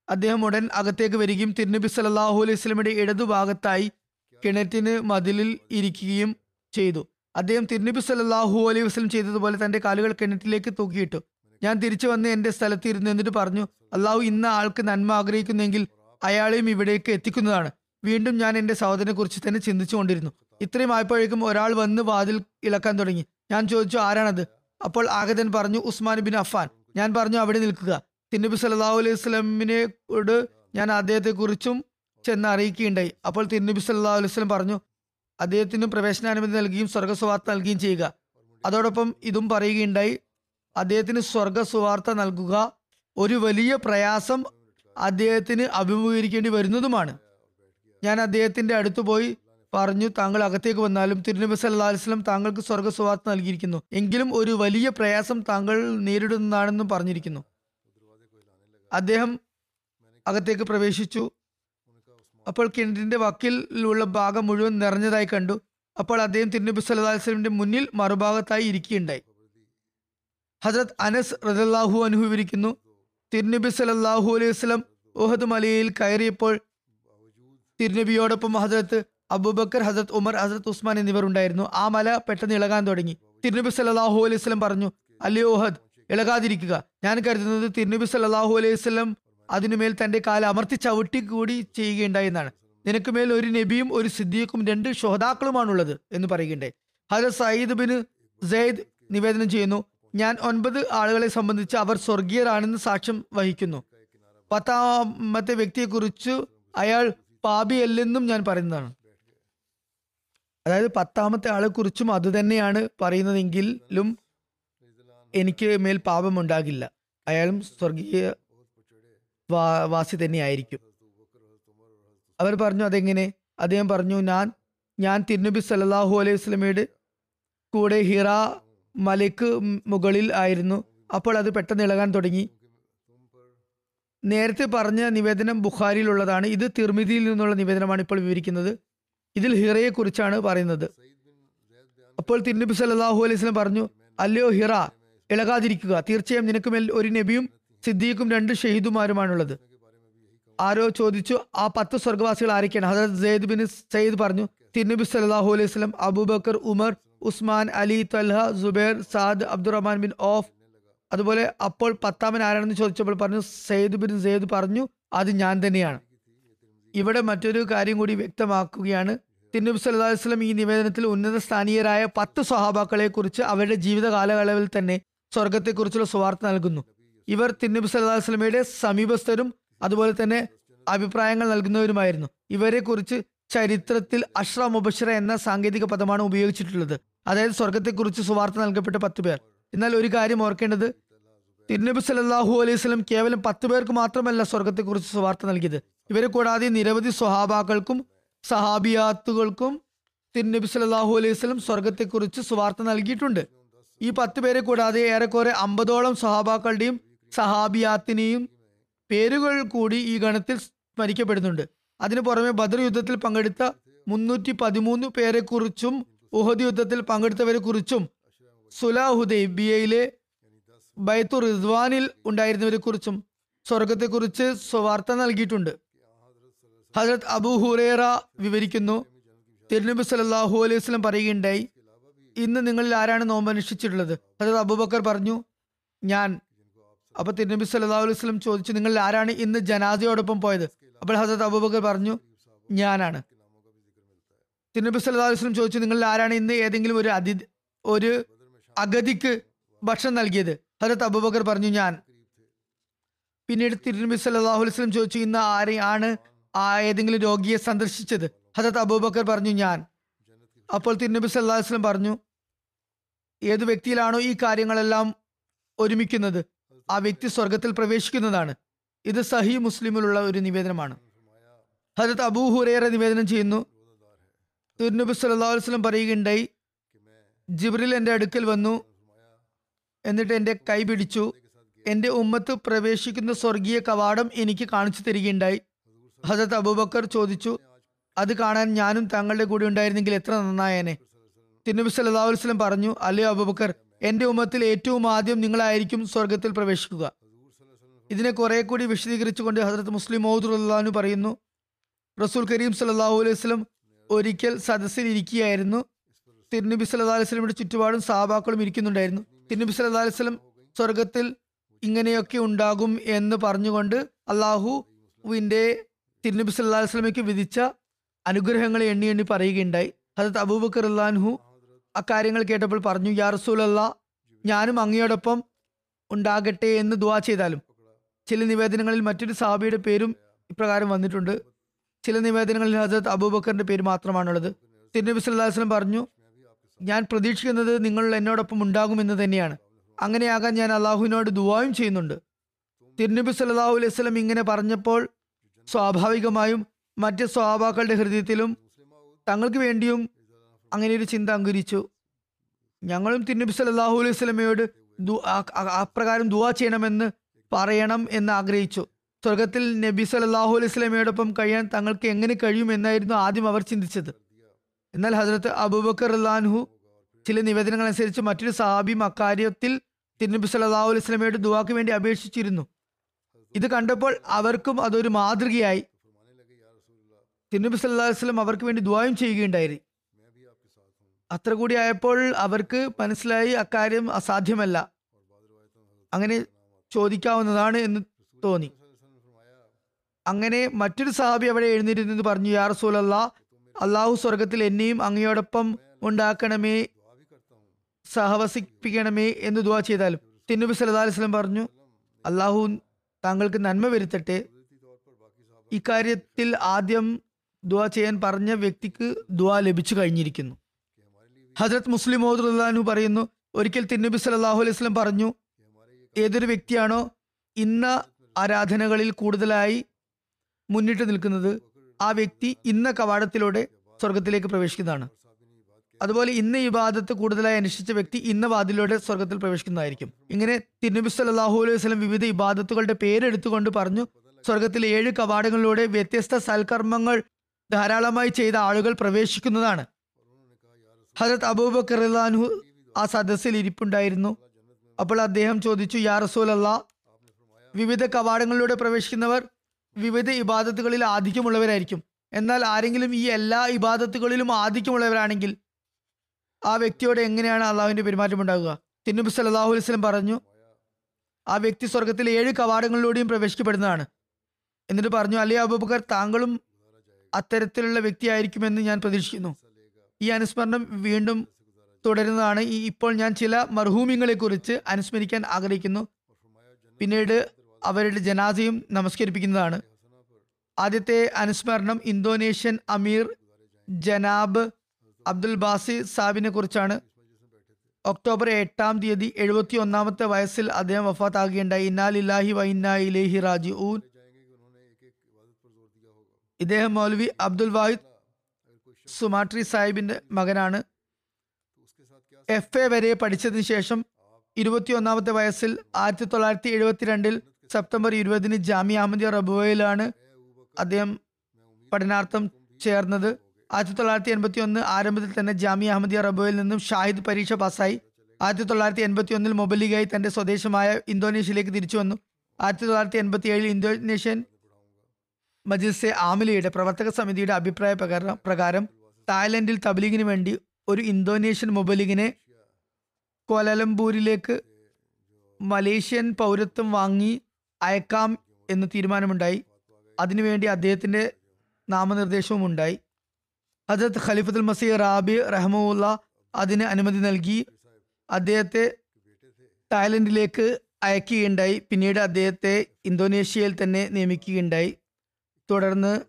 Speaker 2: അദ്ദേഹം ഉടൻ അകത്തേക്ക് വരികയും തിരുനബി സല്ലാഹു അലൈഹി സ്വലമിയുടെ ഇടതുഭാഗത്തായി കിണറ്റിന് മതിലിൽ ഇരിക്കുകയും ചെയ്തു. അദ്ദേഹം തിരുനബി സല്ലാഹു അലൈഹി വസ്ലം ചെയ്തതുപോലെ തന്റെ കാലുകൾ കിണറ്റിലേക്ക് തൂക്കിയിട്ടു. ഞാൻ തിരിച്ചു വന്ന് എന്റെ സ്ഥലത്ത് ഇരുന്നു എന്നിട്ട് പറഞ്ഞു അള്ളാഹു ഇന്ന ആൾക്ക് നന്മ ആഗ്രഹിക്കുന്നെങ്കിൽ അയാളെയും ഇവിടേക്ക് എത്തിക്കുന്നതാണ്. വീണ്ടും ഞാൻ എന്റെ സഹോദരനെ കുറിച്ച് തന്നെ ചിന്തിച്ചുകൊണ്ടിരുന്നു. ഇത്രയും ആയപ്പോഴേക്കും ഒരാൾ വന്ന് വാതിൽ ഇളക്കാൻ തുടങ്ങി. ഞാൻ ചോദിച്ചു ആരാണത്? അപ്പോൾ ആഗതൻ പറഞ്ഞു ഉസ്മാൻ ബിൻ അഫാൻ ഞാൻ പറഞ്ഞു അവിടെ നിൽക്കുക. തിന്നബി സല്ലാഹു അലൈഹി സ്വലമിനോട് ഞാൻ അദ്ദേഹത്തെ കുറിച്ചും ചെന്ന് അറിയിക്കുകയുണ്ടായി. അപ്പോൾ തിന്നബി സല്ലാ അലൈഹി സ്വലം പറഞ്ഞു അദ്ദേഹത്തിനും പ്രവേശനാനുമതി നൽകുകയും സ്വർഗസുവാർത്ത നൽകുകയും ചെയ്യുക. അതോടൊപ്പം ഇതും പറയുകയുണ്ടായി അദ്ദേഹത്തിന് സ്വർഗ സുവാർത്ത നൽകുക ഒരു വലിയ പ്രയാസം അദ്ദേഹത്തിന് അഭിമുഖീകരിക്കേണ്ടി വരുന്നതുമാണ്. ഞാൻ അദ്ദേഹത്തിന്റെ അടുത്ത് പോയി പറഞ്ഞു താങ്കൾ അകത്തേക്ക് വന്നാലും തിരുനബി സല്ലാ അലിസ്ലം താങ്കൾക്ക് സ്വർഗ സുവാർത്ത നൽകിയിരിക്കുന്നു. എങ്കിലും ഒരു വലിയ പ്രയാസം താങ്കൾ നേരിടുന്നതാണെന്നും പറഞ്ഞിരിക്കുന്നു. അദ്ദേഹം അകത്തേക്ക് പ്രവേശിച്ചു. അപ്പോൾ കിണറ്റിന്റെ വക്കിലുള്ള ഭാഗം മുഴുവൻ നിറഞ്ഞതായി കണ്ടു. അപ്പോൾ അദ്ദേഹം തിരുനബി സല്ലാ അലിസ്ലമിന്റെ മുന്നിൽ മറുഭാഗത്തായി ഇരിക്കുകയുണ്ടായി. ഹജ്രത് അനസ് റദല്ലാഹു അനുഭവിക്കുന്നു തിരുനബി സലല്ലാഹു അലൈഹി വസ്ലം ഓഹദ് മലയിൽ കയറിയപ്പോൾ തിരുനബിയോടൊപ്പം ഹസരത്ത് അബൂബക്കർ ഹസരത് ഉമർ ഹസരത് ഉസ്മാൻ എന്നിവർ ഉണ്ടായിരുന്നു. ആ മല പെട്ടെന്ന് ഇളകാൻ തുടങ്ങി. തിരുനബി സല്ലാഹു അലൈഹി സ്വലം പറഞ്ഞു അല്ലയോ ഉഹദ് ഇളകാതിരിക്കുക. ഞാൻ കരുതുന്നത് തിരുനബി സല്ലാഹു അലൈഹി സ്വലം അതിനുമേൽ തന്റെ കാല അമർത്തി ചവിട്ടി കൂടി ചെയ്യുകയുണ്ടായെന്നാണ് നിനക്ക് മേൽ ഒരു നബിയും ഒരു സിദ്ദീഖും രണ്ട് ഷോതാക്കളുമാണുള്ളത് എന്ന് പറയുകയുണ്ടായി. ഹജത് സയ്യിദ് ബിൻ സെയ്ദ് നിവേദനം ചെയ്യുന്നു ഞാൻ ഒൻപത് ആളുകളെ സംബന്ധിച്ച് അവർ സ്വർഗീയരാണെന്ന് സാക്ഷ്യം വഹിക്കുന്നു. പത്താമത്തെ വ്യക്തിയെക്കുറിച്ച് അയാൾ പാപിയല്ലെന്നും ഞാൻ പറയുന്നതാണ്. അതായത് പത്താമത്തെ ആളെ കുറിച്ചും അത് തന്നെയാണ് പറയുന്നതെങ്കിലും എനിക്ക് മേൽ പാപമുണ്ടാകില്ല അയാളും സ്വർഗീയ വാസി തന്നെയായിരിക്കും. അവർ പറഞ്ഞു അതെങ്ങനെ? അദ്ദേഹം പറഞ്ഞു ഞാൻ ഞാൻ തിരുനബി സല്ലാഹു അലൈഹി വസ്ലമയുടെ കൂടെ ഹിറ മലയ്ക്ക് മുകളിൽ ആയിരുന്നു. അപ്പോൾ അത് പെട്ടെന്ന് ഇളകാൻ തുടങ്ങി. നേരത്തെ പറഞ്ഞ നിവേദനം ബുഖാരിയിലുള്ളതാണ്. ഇത് തിർമിതിയിൽ നിന്നുള്ള നിവേദനമാണ് ഇപ്പോൾ വിവരിക്കുന്നത്. ഇതിൽ ഹിറയെ കുറിച്ചാണ് പറയുന്നത്. അപ്പോൾ തിരുനബി സല്ലാഹു അലൈഹി സ്വലം പറഞ്ഞു അല്ലയോ ഹിറ ഇളകാതിരിക്കുക. തീർച്ചയായും നിനക്ക് മേൽ ഒരു നബിയും സിദ്ദീഖും രണ്ട് ഷഹീദുമാരുമാണുള്ളത്. ആരോ ചോദിച്ചു ആ പത്ത് സ്വർഗവാസികൾ ആരൊക്കെയാണ്? ഹസരത് സെയ്ദ് ബിൻ സയ്യിദ് പറഞ്ഞു തിരുനബി സല്ലാഹു അലൈഹി സ്വലം Abu Bakr Umar Usman Ali Talha Zubair Saad Abdurrahman bin Auf അതുപോലെ അപ്പോൾ പത്താമൻ ആരാണെന്ന് ചോദിച്ചപ്പോൾ പറഞ്ഞു സെയ്ദ് ബിൻ സെയ്ദ് പറഞ്ഞു അത് ഞാൻ തന്നെയാണ്. ഇവിടെ മറ്റൊരു കാര്യം കൂടി വ്യക്തമാക്കുകയാണ്. തിരുനബി സല്ലല്ലാഹു വസ്ലം ഈ നിവേദനത്തിൽ ഉന്നത സ്ഥാനീയരായ പത്ത് സ്വഹാബാക്കളെ കുറിച്ച് അവരുടെ ജീവിത കാലയളവിൽ തന്നെ സ്വർഗത്തെക്കുറിച്ചുള്ള സുവാർത്ത നൽകുന്നു. ഇവർ തിരുനബി സല്ലല്ലാഹു വസ്ലമയുടെ സമീപസ്ഥരും അതുപോലെ തന്നെ അഭിപ്രായങ്ങൾ നൽകുന്നവരുമായിരുന്നു. ഇവരെ കുറിച്ച് ചരിത്രത്തിൽ അഷ്റ മുബഷിറ എന്ന സാങ്കേതിക പദമാണ് ഉപയോഗിച്ചിട്ടുള്ളത്. അതായത് സ്വർഗത്തെക്കുറിച്ച് സുവാർത്ത നൽകപ്പെട്ട പത്ത് പേർ. എന്നാൽ ഒരു കാര്യം ഓർക്കേണ്ടത് തിരുനബി സല്ലല്ലാഹു അലൈഹി സ്വലം കേവലം പത്ത് പേർക്ക് മാത്രമല്ല സ്വർഗത്തെക്കുറിച്ച് സുവാർത്ത നൽകിയത്. ഇവരെ കൂടാതെ നിരവധി സ്വഹാബാക്കൾക്കും സഹാബിയാത്തുകൾക്കും തിരുനബി സല്ലല്ലാഹു അലൈഹി സ്വലം സ്വർഗത്തെക്കുറിച്ച് സുവാർത്ത നൽകിയിട്ടുണ്ട്. ഈ പത്ത് പേരെ കൂടാതെ ഏറെക്കുറെ അമ്പതോളം സ്വഹാബാക്കളുടെയും സഹാബിയാത്തിനെയും പേരുകൾ കൂടി ഈ ഗണത്തിൽ സ്മരിക്കപ്പെടുന്നുണ്ട്. അതിനു പുറമെ ബദർ യുദ്ധത്തിൽ പങ്കെടുത്ത മുന്നൂറ്റി പതിമൂന്ന് പേരെക്കുറിച്ചും ഉഹദ് യുദ്ധത്തിൽ പങ്കെടുത്തവരെ കുറിച്ചും സുലാഹുദൈബിയയിലെ ബൈത്തു റിദ്വാനിൽ ഉണ്ടായിരുന്നവരെ കുറിച്ചും സ്വാർത്ത നൽകിയിട്ടുണ്ട്. ഹജരത് അബു ഹുറേറ വിവരിക്കുന്നു തിരുനബി സലാഹു അലൈഹി വസ്ലം പറയുകയുണ്ടായി ഇന്ന് നിങ്ങളിൽ ആരാണ് നോമ്പ് അനുഷ്ഠിച്ചിട്ടുള്ളത് ഹജരത് അബൂബക്കർ പറഞ്ഞു ഞാൻ. അപ്പൊ തിരുനബി സല്ലല്ലാഹു അലൈഹി വസ്ലം ചോദിച്ചു നിങ്ങളിൽ ആരാണ് ഇന്ന് ജനാസയോടൊപ്പം പോയത്? അപ്പോൾ ഹസരത് അബൂബക്കർ പറഞ്ഞു ഞാനാണ്. തിരുനബി സല്ലല്ലാഹു അലൈഹി വസ്ലം ചോദിച്ചു നിങ്ങളിൽ ആരാണ് ഇന്ന് ഏതെങ്കിലും ഒരു അതി ഒരു അഗതിക്ക് ഭക്ഷണം നൽകിയത്? ഹജരത് അബൂബക്കർ പറഞ്ഞു ഞാൻ പിന്നീട് തിരുനബി സല്ലാഹു വസല്ലം ചോദിച്ചു ഇന്ന് ആരെയാണ് ആ ഏതെങ്കിലും രോഗിയെ സന്ദർശിച്ചത്? ഹജത് അബൂബക്കർ പറഞ്ഞു ഞാൻ. അപ്പോൾ തിരുനബി സല്ലല്ലാഹു വസ്ലം പറഞ്ഞു ഏത് വ്യക്തിയിലാണോ ഈ കാര്യങ്ങളെല്ലാം ഒരുമിക്കുന്നത്? ആ വ്യക്തി സ്വർഗത്തിൽ പ്രവേശിക്കുന്നതാണ്. ഇത് സഹി മുസ്ലിമിലുള്ള ഒരു നിവേദനമാണ്. ഹജത് അബൂ ഹുറേറെ നിവേദനം ചെയ്യുന്നു. തിരുനബി സല്ലല്ലാഹു വസ്ലം പറയുകയുണ്ടായി ജിബ്രിൽ എന്റെ അടുക്കൽ വന്നു എന്നിട്ട് എന്റെ കൈ പിടിച്ചു. എന്റെ ഉമ്മത്ത് പ്രവേശിക്കുന്ന സ്വർഗീയ കവാടം എനിക്ക് കാണിച്ചു തരികയുണ്ടായി. ഹസത്ത് അബൂബക്കർ ചോദിച്ചു അത് കാണാൻ ഞാനും താങ്കളുടെ കൂടെ ഉണ്ടായിരുന്നെങ്കിൽ എത്ര നന്നായേനെ? തിരുനബി സല്ലാ വസ്ലം പറഞ്ഞു അല്ലയോ അബൂബക്കർ എന്റെ ഉമ്മത്തിൽ ഏറ്റവും ആദ്യം നിങ്ങളായിരിക്കും സ്വർഗത്തിൽ പ്രവേശിക്കുക. ഇതിനെ കുറെ കൂടി വിശദീകരിച്ചുകൊണ്ട് ഹസരത്ത് മുസ്ലിം മൗദുല്ലാഹു പറയുന്നു റസൂൽ കരീം സല്ലാഹു അലൈഹി വസ്ലം ഒരിക്കൽ സദസ്സിൽ ഇരിക്കുകയായിരുന്നു. തിരുനബി സല്ലാ അലൈഹി ചുറ്റുപാടും സാബാക്കളും ഇരിക്കുന്നുണ്ടായിരുന്നു. തിരുനബി സല്ലു അലൈഹി സ്വർഗത്തിൽ ഇങ്ങനെയൊക്കെ ഉണ്ടാകും എന്ന് പറഞ്ഞുകൊണ്ട് അള്ളാഹുവിന്റെ തിരുനബി സല്ലു അലൈഹി സ്വലമയ്ക്ക് വിധിച്ച അനുഗ്രഹങ്ങളെ എണ്ണി എണ്ണി പറയുകയുണ്ടായി. ഹജരത് അബൂബക്കർ അള്ളാൻഹു അക്കാര്യങ്ങൾ കേട്ടപ്പോൾ പറഞ്ഞു യാ റസൂലല്ല ഞാനും അങ്ങയോടൊപ്പം ഉണ്ടാകട്ടെ എന്ന് ദുവാ ചെയ്താലും. ചില നിവേദനങ്ങളിൽ മറ്റൊരു സാബിയുടെ പേരും ഇപ്രകാരം വന്നിട്ടുണ്ട്. ചില നിവേദനങ്ങളിൽ ഹജത് അബൂബക്കറിന്റെ പേര് മാത്രമാണുള്ളത്. തിരുനബി സല്ലാസ്ലം പറഞ്ഞു ഞാൻ പ്രതീക്ഷിക്കുന്നത് നിങ്ങൾ എന്നോടൊപ്പം ഉണ്ടാകുമെന്ന് തന്നെയാണ്. അങ്ങനെയാകാൻ ഞാൻ അള്ളാഹുവിനോട് ദുവായും ചെയ്യുന്നുണ്ട്. തിരുനബി സല്ലാഹു അലൈഹി വസല്ലം ഇങ്ങനെ പറഞ്ഞപ്പോൾ സ്വാഭാവികമായും മറ്റ് സ്വാഭാക്കളുടെ ഹൃദയത്തിലും തങ്ങൾക്ക് വേണ്ടിയും അങ്ങനെ ഒരു ചിന്ത അങ്കുരിച്ചു. ഞങ്ങളും തിരുനബി സല്ലാഹു അലൈഹി ആ- അപ്രകാരം ദുവാ ചെയ്യണമെന്ന് പറയണം എന്ന് ആഗ്രഹിച്ചു. സ്വർഗത്തിൽ നബി സല്ലല്ലാഹു അലൈഹി വസല്ലമയോടൊപ്പം കഴിയാൻ തങ്ങൾക്ക് എങ്ങനെ കഴിയും എന്നായിരുന്നു ആദ്യം അവർ ചിന്തിച്ചത്. എന്നാൽ ഹജ്രത്ത് അബൂബക്കർ അള്ളാൻഹു ചില നിവേദനങ്ങൾ അനുസരിച്ച് മറ്റൊരു സഹാബിയും അക്കാര്യത്തിൽ തിരുനബി സല്ലല്ലാഹു അലൈഹി വസല്ലമയോട് ദുവാക്ക് വേണ്ടി അപേക്ഷിച്ചിരുന്നു. ഇത് കണ്ടപ്പോൾ അവർക്കും അതൊരു മാതൃകയായി. തിരുനബി സല്ലാ വസ്ലം അവർക്ക് വേണ്ടി ദുവായും ചെയ്യുകയുണ്ടായി. അത്ര കൂടി ആയപ്പോൾ അവർക്ക് മനസ്സിലായി അക്കാര്യം അസാധ്യമല്ല. അങ്ങനെ ചോദിക്കാവുന്നതാണ് എന്ന് തോന്നി. അങ്ങനെ മറ്റൊരു സഹാബി അവിടെ എഴുന്നേറ്റ് പറഞ്ഞു യാ റസൂലല്ലാ അള്ളാഹു സ്വർഗത്തിൽ എന്നെയും അങ്ങയോടൊപ്പം ഉണ്ടാക്കണമേ സഹവസിപ്പിക്കണമേ എന്ന് ദുവാ ചെയ്താലും. തിന്നുബി സല്ലല്ലാഹു അലൈഹി വസല്ലം പറഞ്ഞു അള്ളാഹു താങ്കൾക്ക് നന്മ വരുത്തട്ടെ. ഇക്കാര്യത്തിൽ ആദ്യം ദുവാ ചെയ്യാൻ പറഞ്ഞ വ്യക്തിക്ക് ദുവാ ലഭിച്ചു കഴിഞ്ഞിരിക്കുന്നു. ഹജ്രത് മുസ്ലിം മോദുല്ലാനു പറയുന്നു ഒരിക്കൽ തിന്നബി സല്ലല്ലാഹു അലൈഹി വസല്ലം പറഞ്ഞു ഏതൊരു വ്യക്തിയാണോ ഇന്ന ആരാധനകളിൽ കൂടുതലായി മുന്നിട്ട് നിൽക്കുന്നത് ആ വ്യക്തി ഇന്ന കവാടത്തിലൂടെ സ്വർഗത്തിലേക്ക് പ്രവേശിക്കുന്നതാണ്. അതുപോലെ ഇന്ന ഇബാദത്ത് കൂടുതലായി അനുഷ്ഠിച്ച വ്യക്തി ഇന്ന വാതിലൂടെ സ്വർഗത്തിൽ പ്രവേശിക്കുന്നതായിരിക്കും. ഇങ്ങനെ തിരുനബി സല്ലല്ലാഹു അലൈഹി വസ്ലം വിവിധ ഇബാദത്തുകളുടെ പേരെടുത്തുകൊണ്ട് പറഞ്ഞു സ്വർഗത്തിലെ ഏഴ് കവാടങ്ങളിലൂടെ വ്യത്യസ്ത സൽക്കർമ്മങ്ങൾ ധാരാളമായി ചെയ്ത ആളുകൾ പ്രവേശിക്കുന്നതാണ്. ഹജരത് അബൂബക്കർ റളിയല്ലാഹു ആ സദസ്സിൽ ഇരിപ്പുണ്ടായിരുന്നു. അപ്പോൾ അദ്ദേഹം ചോദിച്ചു യാ റസൂൽ അല്ലാ വിവിധ കവാടങ്ങളിലൂടെ പ്രവേശിക്കുന്നവർ വിവിധ ഇബാദത്തുകളിൽ ആധിക്യമുള്ളവരായിരിക്കും. എന്നാൽ ആരെങ്കിലും ഈ എല്ലാ ഇബാദത്തുകളിലും ആധിക്യമുള്ളവരാണെങ്കിൽ ആ വ്യക്തിയോട് എങ്ങനെയാണ് അള്ളാഹുവിന്റെ പെരുമാറ്റം ഉണ്ടാകുക തിന്നുബി സല്ലല്ലാഹു അലൈഹി വസല്ലം പറഞ്ഞു ആ വ്യക്തി സ്വർഗത്തിലെ ഏഴ് കവാടങ്ങളിലൂടെയും പ്രവേശിക്കപ്പെടുന്നതാണ്. എന്നിട്ട് പറഞ്ഞു അലി അബൂബക്കർ താങ്കളും അത്തരത്തിലുള്ള വ്യക്തിയായിരിക്കുമെന്ന് ഞാൻ പ്രതീക്ഷിക്കുന്നു. ഈ അനുസ്മരണം വീണ്ടും തുടരുന്നതാണ്. ഈ ഇപ്പോൾ ഞാൻ ചില മർഹൂമിങ്ങളെ കുറിച്ച് അനുസ്മരിക്കാൻ ആഗ്രഹിക്കുന്നു. പിന്നീട് അവരുടെ ജനാസയും നമസ്കരിപ്പിക്കുന്നതാണ്. ആദ്യത്തെ അനുസ്മരണം ഇന്തോനേഷ്യൻ അമീർ ജനാബ് അബ്ദുൽ ബാസി സാബിനെ കുറിച്ചാണ്. ഒക്ടോബർ എട്ടാം തീയതി എഴുപത്തി ഒന്നാമത്തെ വയസ്സിൽ അദ്ദേഹം വഫാത്താകുകയുണ്ടായി. ഇന്നാലില്ലാഹി വ ഇന്നാ ഇലേഹി റാജി ഊൻ ഇദ്ദേഹം മൗലവി അബ്ദുൽ വാഹിദ് സുമാട്രി സാഹിബിന്റെ മകനാണ്. എഫ് എ വരെ പഠിച്ചതിന് ശേഷം ഇരുപത്തിയൊന്നാമത്തെ വയസ്സിൽ ആയിരത്തി തൊള്ളായിരത്തി എഴുപത്തിരണ്ടിൽ സെപ്റ്റംബർ ഇരുപതിന് ജാമ്യ അഹമ്മദ് റബുവയിലാണ് അദ്ദേഹം പഠനാർത്ഥം ചേർന്നത്. ആയിരത്തി തൊള്ളായിരത്തി എൺപത്തി ഒന്ന് ആരംഭത്തിൽ തന്നെ ജാമ്യ അഹമ്മദിയ റബോയിൽ നിന്നും ഷാഹിദ് പരീക്ഷ പാസ്സായി. ആയിരത്തി തൊള്ളായിരത്തി എൺപത്തി ഒന്നിൽ മൊബലിഗായി തന്റെ സ്വദേശമായ ഇന്തോനേഷ്യയിലേക്ക് തിരിച്ചു വന്നു. ആയിരത്തി തൊള്ളായിരത്തി എൺപത്തി ഏഴിൽ ഇന്തോനേഷ്യൻ മജിൽസെ ആമിലയുടെ പ്രവർത്തക സമിതിയുടെ അഭിപ്രായ പ്രകാരം പ്രകാരം തായ്ലൻഡിൽ തബ്ലീഗിന് വേണ്ടി ഒരു ഇന്തോനേഷ്യൻ മൊബലിഗിനെ കോലലംപൂരിലേക്ക് മലേഷ്യൻ പൗരത്വം വാങ്ങി അയക്കാം എന്ന് തീരുമാനമുണ്ടായി. അതിനുവേണ്ടി അദ്ദേഹത്തിന്റെ നാമനിർദ്ദേശവും ഉണ്ടായി ഹജരത് ഖലീഫത്തുൽ മസീ റാബി റഹ്മുല്ല അതിന് അനുമതി നൽകി. അദ്ദേഹത്തെ തായ്ലൻഡിലേക്ക് അയക്കുകയുണ്ടായി. പിന്നീട് അദ്ദേഹത്തെ ഇന്തോനേഷ്യയിൽ തന്നെ നിയമിക്കുകയുണ്ടായി. തുടർന്ന്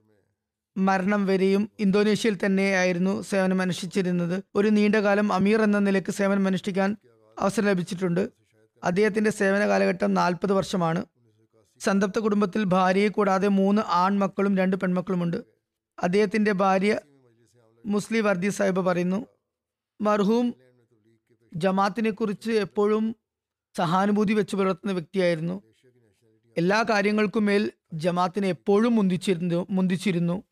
Speaker 2: മരണം വരെയും ഇന്തോനേഷ്യയിൽ തന്നെയായിരുന്നു സേവനം അനുഷ്ഠിച്ചിരുന്നത് ഒരു നീണ്ടകാലം അമീർ എന്ന നിലയ്ക്ക് സേവനം അനുഷ്ഠിക്കാൻ അവസരം ലഭിച്ചിട്ടുണ്ട്. അദ്ദേഹത്തിന്റെ സേവന കാലഘട്ടം നാൽപ്പത് വർഷമാണ്. സന്തപ്ത കുടുംബത്തിൽ ഭാര്യയെ കൂടാതെ മൂന്ന് ആൺമക്കളും രണ്ട് പെൺമക്കളുമുണ്ട്. അദ്ദേഹത്തിന്റെ ഭാര്യ മുസ്ലിം വർദി സാഹിബ് പറയുന്നു മർഹൂം ജമാത്തിനെ കുറിച്ച് എപ്പോഴും സഹാനുഭൂതി വെച്ച് പുലർത്തുന്ന വ്യക്തിയായിരുന്നു. എല്ലാ കാര്യങ്ങൾക്കും മേൽ ജമാത്തിനെ എപ്പോഴും മുന്തിച്ചിരുന്നു മുന്തിച്ചിരുന്നു.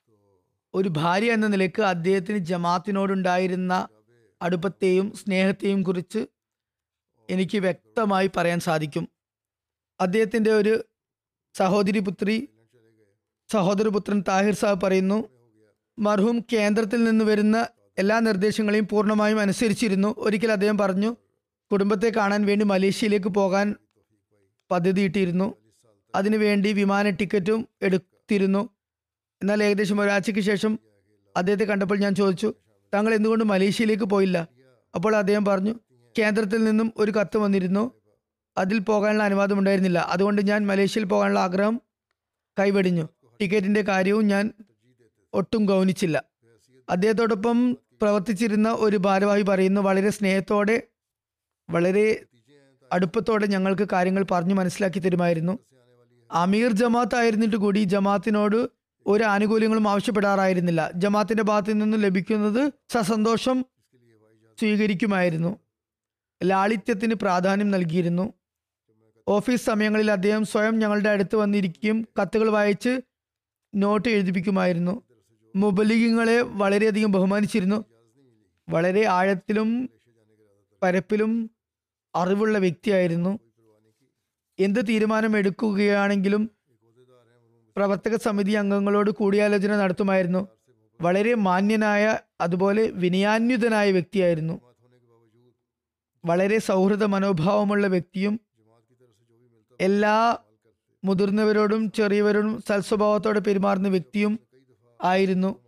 Speaker 2: ഒരു ഭാര്യ എന്ന നിലയ്ക്ക് അദ്ദേഹത്തിന് ജമാത്തിനോടുണ്ടായിരുന്ന അടുപ്പത്തെയും സ്നേഹത്തെയും കുറിച്ച് എനിക്ക് വ്യക്തമായി പറയാൻ സാധിക്കും. അദ്ദേഹത്തിന്റെ ഒരു സഹോദരി പുത്രി സഹോദരപുത്രൻ താഹിർ സാഹ് പറയുന്നു മർഹൂം കേന്ദ്രത്തിൽ നിന്ന് വരുന്ന എല്ലാ നിർദ്ദേശങ്ങളെയും പൂർണമായും അനുസരിച്ചിരുന്നു. ഒരിക്കൽ അദ്ദേഹം പറഞ്ഞു കുടുംബത്തെ കാണാൻ വേണ്ടി മലേഷ്യയിലേക്ക് പോകാൻ പദ്ധതിയിട്ടിരുന്നു അതിനുവേണ്ടി വിമാന ടിക്കറ്റും എടുത്തിരുന്നു. എന്നാൽ ഏകദേശം ഒരാഴ്ചയ്ക്ക് ശേഷം അദ്ദേഹത്തെ കണ്ടപ്പോൾ ഞാൻ ചോദിച്ചു താങ്കൾ എന്തുകൊണ്ട് മലേഷ്യയിലേക്ക് പോയില്ല? അപ്പോൾ അദ്ദേഹം പറഞ്ഞു കേന്ദ്രത്തിൽ നിന്നും ഒരു കത്ത് വന്നിരുന്നു. അതിൽ പോകാനുള്ള അനുവാദം ഉണ്ടായിരുന്നില്ല. അതുകൊണ്ട് ഞാൻ മലേഷ്യയിൽ പോകാനുള്ള ആഗ്രഹം കൈവെടിഞ്ഞു. ടിക്കറ്റിന്റെ കാര്യവും ഞാൻ ഒട്ടും ഗൗനിച്ചില്ല. അദ്ദേഹത്തോടൊപ്പം പ്രവർത്തിച്ചിരുന്ന ഒരു ഭാരവാഹി പറയുന്നു വളരെ സ്നേഹത്തോടെ വളരെ അടുപ്പത്തോടെ ഞങ്ങൾക്ക് കാര്യങ്ങൾ പറഞ്ഞു മനസ്സിലാക്കി തരുമായിരുന്നു. അമീർ ജമാത്ത് ആയിരുന്നിട്ട് കൂടി ജമാഅത്തിനോട് ഒരു ആനുകൂല്യങ്ങളും ആവശ്യപ്പെടാറായിരുന്നില്ല. ജമാത്തിന്റെ ഭാഗത്തു നിന്നും ലഭിക്കുന്നത് സസന്തോഷം സ്വീകരിക്കുമായിരുന്നു. ലാളിത്യത്തിന് പ്രാധാന്യം നൽകിയിരുന്നു. ഓഫീസ് സമയങ്ങളിൽ അദ്ദേഹം സ്വയം ഞങ്ങളുടെ അടുത്ത് വന്നിരിക്കുകയും കത്തുകൾ വായിച്ച് നോട്ട് എഴുതിപ്പിക്കുമായിരുന്നു. മുബലിഗങ്ങളെ വളരെയധികം ബഹുമാനിച്ചിരുന്നു. വളരെ ആഴത്തിലും പരപ്പിലും അറിവുള്ള വ്യക്തിയായിരുന്നു. എന്ത് തീരുമാനം എടുക്കുകയാണെങ്കിലും പ്രവർത്തക സമിതി അംഗങ്ങളോട് കൂടിയാലോചന നടത്തുമായിരുന്നു. വളരെ മാന്യനായ അതുപോലെ വിനയാന്യുതനായ വ്യക്തിയായിരുന്നു. വളരെ സൗഹൃദ മനോഭാവമുള്ള വ്യക്തിയും എല്ലാ മുതിർന്നവരോടും ചെറിയവരോടും സൽസ്വഭാവത്തോടെ പെരുമാറുന്ന വ്യക്തിയും ആയിരുന്നു.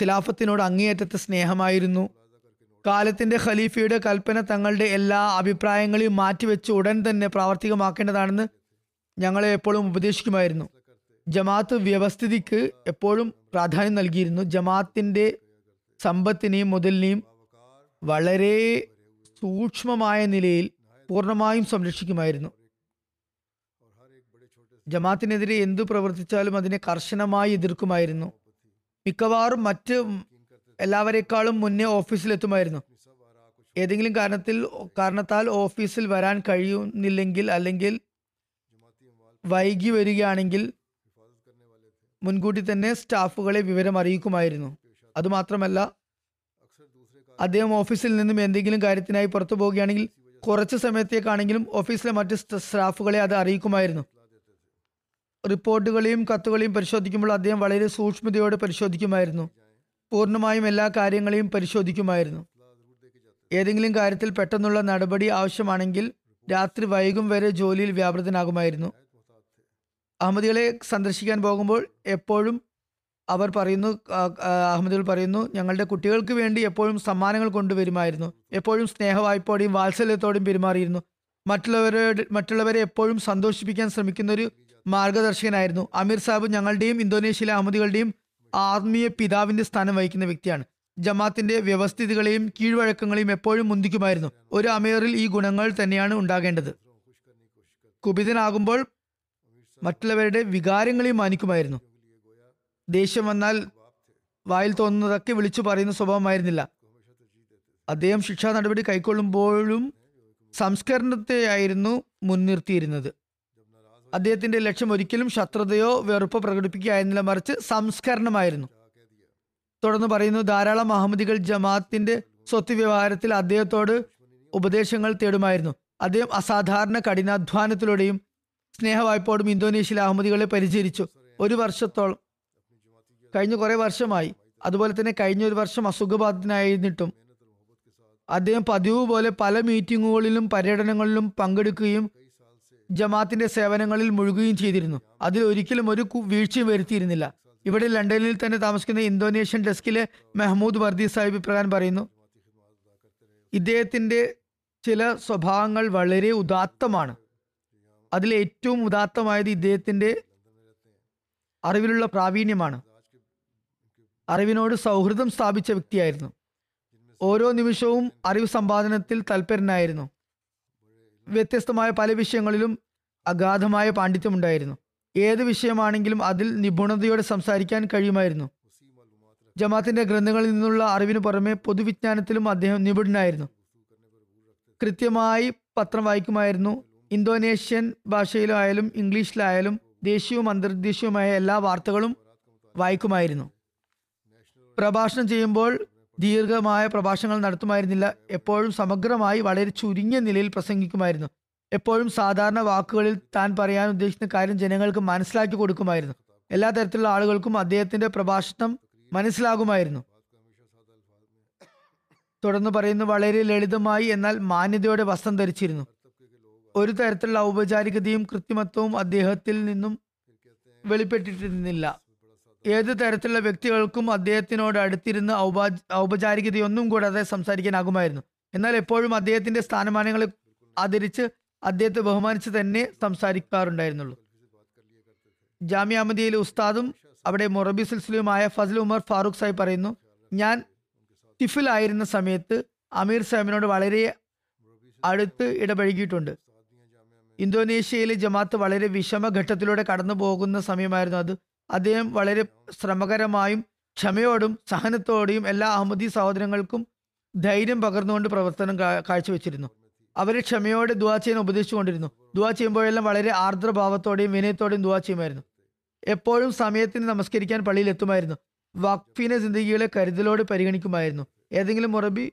Speaker 2: ഖിലാഫത്തിനോട് അങ്ങേയറ്റത്തെ സ്നേഹമായിരുന്നു. കാലത്തിന്റെ ഖലീഫയുടെ കൽപ്പന തങ്ങളുടെ എല്ലാ അഭിപ്രായങ്ങളെയും മാറ്റിവെച്ച് ഉടൻ തന്നെ പ്രാവർത്തികമാക്കേണ്ടതാണെന്ന് ഞങ്ങളെ എപ്പോഴും ഉപദേശിക്കുമായിരുന്നു. ജമാഅത്ത് വ്യവസ്ഥിതിക്ക് എപ്പോഴും പ്രാധാന്യം നൽകിയിരുന്നു. ജമാഅത്തിന്റെ സമ്പത്തിനെയും മുതലിനെയും വളരെ സൂക്ഷ്മമായ നിലയിൽ പൂർണമായും സംരക്ഷിക്കുമായിരുന്നു. ജമാഅത്തിനെതിരെ എന്തു പ്രവർത്തിച്ചാലും അതിനെ കർശനമായി എതിർക്കുമായിരുന്നു. മിക്കവാറും മറ്റ് എല്ലാവരെക്കാളും മുന്നേ ഓഫീസിലെത്തുമായിരുന്നു. ഏതെങ്കിലും കാരണത്തിൽ കാരണത്താൽ ഓഫീസിൽ വരാൻ കഴിയുന്നില്ലെങ്കിൽ അല്ലെങ്കിൽ വൈകി വരികയാണെങ്കിൽ മുൻകൂട്ടി തന്നെ സ്റ്റാഫുകളെ വിവരം അറിയിക്കുമായിരുന്നു. അതുമാത്രമല്ല അദ്ദേഹം ഓഫീസിൽ നിന്നും എന്തെങ്കിലും കാര്യത്തിനായി പുറത്തു പോവുകയാണെങ്കിൽ കുറച്ച് സമയത്തേക്കാണെങ്കിലും ഓഫീസിലെ മറ്റ് സ്റ്റാഫുകളെ അത് അറിയിക്കുമായിരുന്നു. റിപ്പോർട്ടുകളെയും കത്തുകളെയും പരിശോധിക്കുമ്പോൾ അദ്ദേഹം വളരെ സൂക്ഷ്മതയോടെ പരിശോധിക്കുമായിരുന്നു. പൂർണമായും എല്ലാ കാര്യങ്ങളെയും പരിശോധിക്കുമായിരുന്നു. ഏതെങ്കിലും കാര്യത്തിൽ പെട്ടെന്നുള്ള നടപടി ആവശ്യമാണെങ്കിൽ രാത്രി വൈകും വരെ ജോലിയിൽ വ്യാപൃതനാകുമായിരുന്നു. അഹമ്മദികളെ സന്ദർശിക്കാൻ പോകുമ്പോൾ എപ്പോഴും അവർ പറയുന്നു ആ, പറയുന്നു ഞങ്ങളുടെ കുട്ടികൾക്ക് വേണ്ടി എപ്പോഴും സമ്മാനങ്ങൾ കൊണ്ടുവരുമായിരുന്നു. എപ്പോഴും സ്നേഹവായ്പോടെയും വാത്സല്യത്തോടെയും പെരുമാറിയിരുന്നു. മറ്റുള്ളവരോട് മറ്റുള്ളവരെ എപ്പോഴും സന്തോഷിപ്പിക്കാൻ ശ്രമിക്കുന്ന ഒരു മാർഗദർശകനായിരുന്നു. അമീർ സാഹിബ് ഞങ്ങളുടെയും ഇന്തോനേഷ്യയിലെ അഹമ്മദികളുടെയും ആത്മീയ പിതാവിന്റെ സ്ഥാനം വഹിക്കുന്ന വ്യക്തിയാണ്. ജമാത്തിന്റെ വ്യവസ്ഥിതികളെയും കീഴ്വഴക്കങ്ങളെയും എപ്പോഴും മുന്തിക്കുമായിരുന്നു. ഒരു അമീറിൽ ഈ ഗുണങ്ങൾ തന്നെയാണ് ഉണ്ടാകേണ്ടത്. കുപിതനാകുമ്പോൾ മറ്റുള്ളവരുടെ വികാരങ്ങളെയും മാനിക്കുമായിരുന്നു. ദേഷ്യം വന്നാൽ വായിൽ തോന്നുന്നതൊക്കെ വിളിച്ചു പറയുന്ന സ്വഭാവമായിരുന്നില്ല. അദ്ദേഹം ശിക്ഷാ നടപടി കൈക്കൊള്ളുമ്പോഴും സംസ്കരണത്തെയായിരുന്നു മുൻനിർത്തിയിരുന്നത്. അദ്ദേഹത്തിന്റെ ലക്ഷ്യം ഒരിക്കലും ശത്രുതയോ വെറുപ്പോ പ്രകടിപ്പിക്കുകയായിരുന്നില്ല. മറിച്ച് സംസ്കരണമായിരുന്നു. തുടർന്ന് പറയുന്നു ധാരാളം അഹമ്മദികൾ ജമാഅത്തിന്റെ സ്വത്ത് വ്യവഹാരത്തിൽ അദ്ദേഹത്തോട് ഉപദേശങ്ങൾ തേടുമായിരുന്നു. അദ്ദേഹം അസാധാരണ കഠിനാധ്വാനത്തിലൂടെയും സ്നേഹവായ്പോടും ഇന്തോനേഷ്യയിലെ അഹമ്മദികളെ പരിചരിച്ചു. ഒരു വർഷത്തോളം കഴിഞ്ഞ കുറെ വർഷമായി. അതുപോലെ തന്നെ കഴിഞ്ഞ ഒരു വർഷം അസുഖബാധിതനായിരുന്നിട്ടും അദ്ദേഹം പതിവ് പോലെ പല മീറ്റിങ്ങുകളിലും പര്യടനങ്ങളിലും പങ്കെടുക്കുകയും ജമാത്തിന്റെ സേവനങ്ങളിൽ മുഴുകുകയും ചെയ്തിരുന്നു. അതിൽ ഒരിക്കലും ഒരു വീഴ്ചയും വരുത്തിയിരുന്നില്ല. ഇവിടെ ലണ്ടനിൽ തന്നെ താമസിക്കുന്ന ഇന്തോനേഷ്യൻ ഡെസ്കിലെ മെഹ്മൂദ് വർദി സാഹിബ് ഇപ്രകാരം പറയുന്നു. ഇദ്ദേഹത്തിന്റെ ചില സ്വഭാവങ്ങൾ വളരെ ഉദാത്തമാണ്. അതിൽ ഏറ്റവും ഉദാത്തമായത് ഇദ്ദേഹത്തിന്റെ അറിവിലുള്ള പ്രാവീണ്യമാണ്. അറിവിനോട് സൗഹൃദം സ്ഥാപിച്ച വ്യക്തിയായിരുന്നു. ഓരോ നിമിഷവും അറിവ് സമ്പാദനത്തിൽ തൽപരനായിരുന്നു. വ്യത്യസ്തമായ പല വിഷയങ്ങളിലും അഗാധമായ പാണ്ഡിത്യം ഉണ്ടായിരുന്നു ഏത് വിഷയമാണെങ്കിലും അതിൽ നിപുണതയോടെ സംസാരിക്കാൻ കഴിയുമായിരുന്നു. ജമാത്തിന്റെ ഗ്രന്ഥങ്ങളിൽ നിന്നുള്ള അറിവിന് പുറമെ പൊതുവിജ്ഞാനത്തിലും അദ്ദേഹം നിപുണനായിരുന്നു. കൃത്യമായി പത്രം വായിക്കുമായിരുന്നു. ഇന്തോനേഷ്യൻ ഭാഷയിലായാലും ഇംഗ്ലീഷിലായാലും ദേശീയവും അന്തർദേശീയവുമായ എല്ലാ വാർത്തകളും വായിക്കുമായിരുന്നു. പ്രഭാഷണം ചെയ്യുമ്പോൾ ദീർഘമായ പ്രഭാഷണങ്ങൾ നടത്തുമായിരുന്നില്ല. എപ്പോഴും സമഗ്രമായി വളരെ ചുരുങ്ങിയ നിലയിൽ പ്രസംഗിക്കുമായിരുന്നു. എപ്പോഴും സാധാരണ വാക്കുകളിൽ താൻ പറയാൻ ഉദ്ദേശിക്കുന്ന കാര്യം ജനങ്ങൾക്ക് മനസ്സിലാക്കി കൊടുക്കുമായിരുന്നു. എല്ലാ തരത്തിലുള്ള ആളുകൾക്കും അദ്ദേഹത്തിന്റെ പ്രഭാഷണം മനസ്സിലാകുമായിരുന്നു. തുടർന്ന് പറയുന്നു വളരെ ലളിതമായി എന്നാൽ മാന്യതയോടെ വസ്ത്രം ധരിച്ചിരുന്നു. ഒരു തരത്തിലുള്ള ഔപചാരികതയും കൃത്രിമത്വവും അദ്ദേഹത്തിൽ നിന്നും വെളിപ്പെട്ടിരുന്നില്ല ഏത് തരത്തിലുള്ള വ്യക്തികൾക്കും അദ്ദേഹത്തിനോട് അടുത്തിരുന്ന് ഔപാ ഔപചാരികതയൊന്നും കൂടാതെ സംസാരിക്കാനാകുമായിരുന്നു. എന്നാൽ എപ്പോഴും അദ്ദേഹത്തിന്റെ സ്ഥാനമാനങ്ങളെ ആദരിച്ച് അദ്ദേഹത്തെ ബഹുമാനിച്ച് തന്നെ സംസാരിക്കാറുണ്ടായിരുന്നുള്ളൂ. ജാമ്യ ഉസ്താദും അവിടെ മൊറബി സിൽസിലുമായ ഫസൽ ഉമർ ഫാറൂഖ് സാഹിബ് പറയുന്നു ഞാൻ ടിഫിലായിരുന്ന സമയത്ത് അമീർ സാഹിബിനോട് വളരെ അടുത്ത് ഇടപഴകിയിട്ടുണ്ട്. ഇന്തോനേഷ്യയിലെ ജമാത്ത് വളരെ വിഷമഘട്ടത്തിലൂടെ കടന്നു പോകുന്ന സമയമായിരുന്നു അത്. അദ്ദേഹം വളരെ ശ്രമകരമായും ക്ഷമയോടും സഹനത്തോടെയും എല്ലാ അഹമ്മദി സഹോദരങ്ങൾക്കും ധൈര്യം പകർന്നുകൊണ്ട് പ്രവർത്തനം കാഴ്ചവെച്ചിരുന്നു. അവരെ ക്ഷമയോടെ ദുവാ ചെയ്യാൻ ഉപദേശിച്ചുകൊണ്ടിരുന്നു. ദുവാ ചെയ്യുമ്പോഴെല്ലാം വളരെ ആർദ്രഭാവത്തോടെയും വിനയത്തോടെയും ദുവാ ചെയ്യുമായിരുന്നു. എപ്പോഴും സമയത്തിന് നമസ്കരിക്കാൻ പള്ളിയിൽ എത്തുമായിരുന്നു. വഖഫിനെ ജിന്ദഗികളെ കരുതലോടെ പരിഗണിക്കുമായിരുന്നു. ഏതെങ്കിലും മുറബി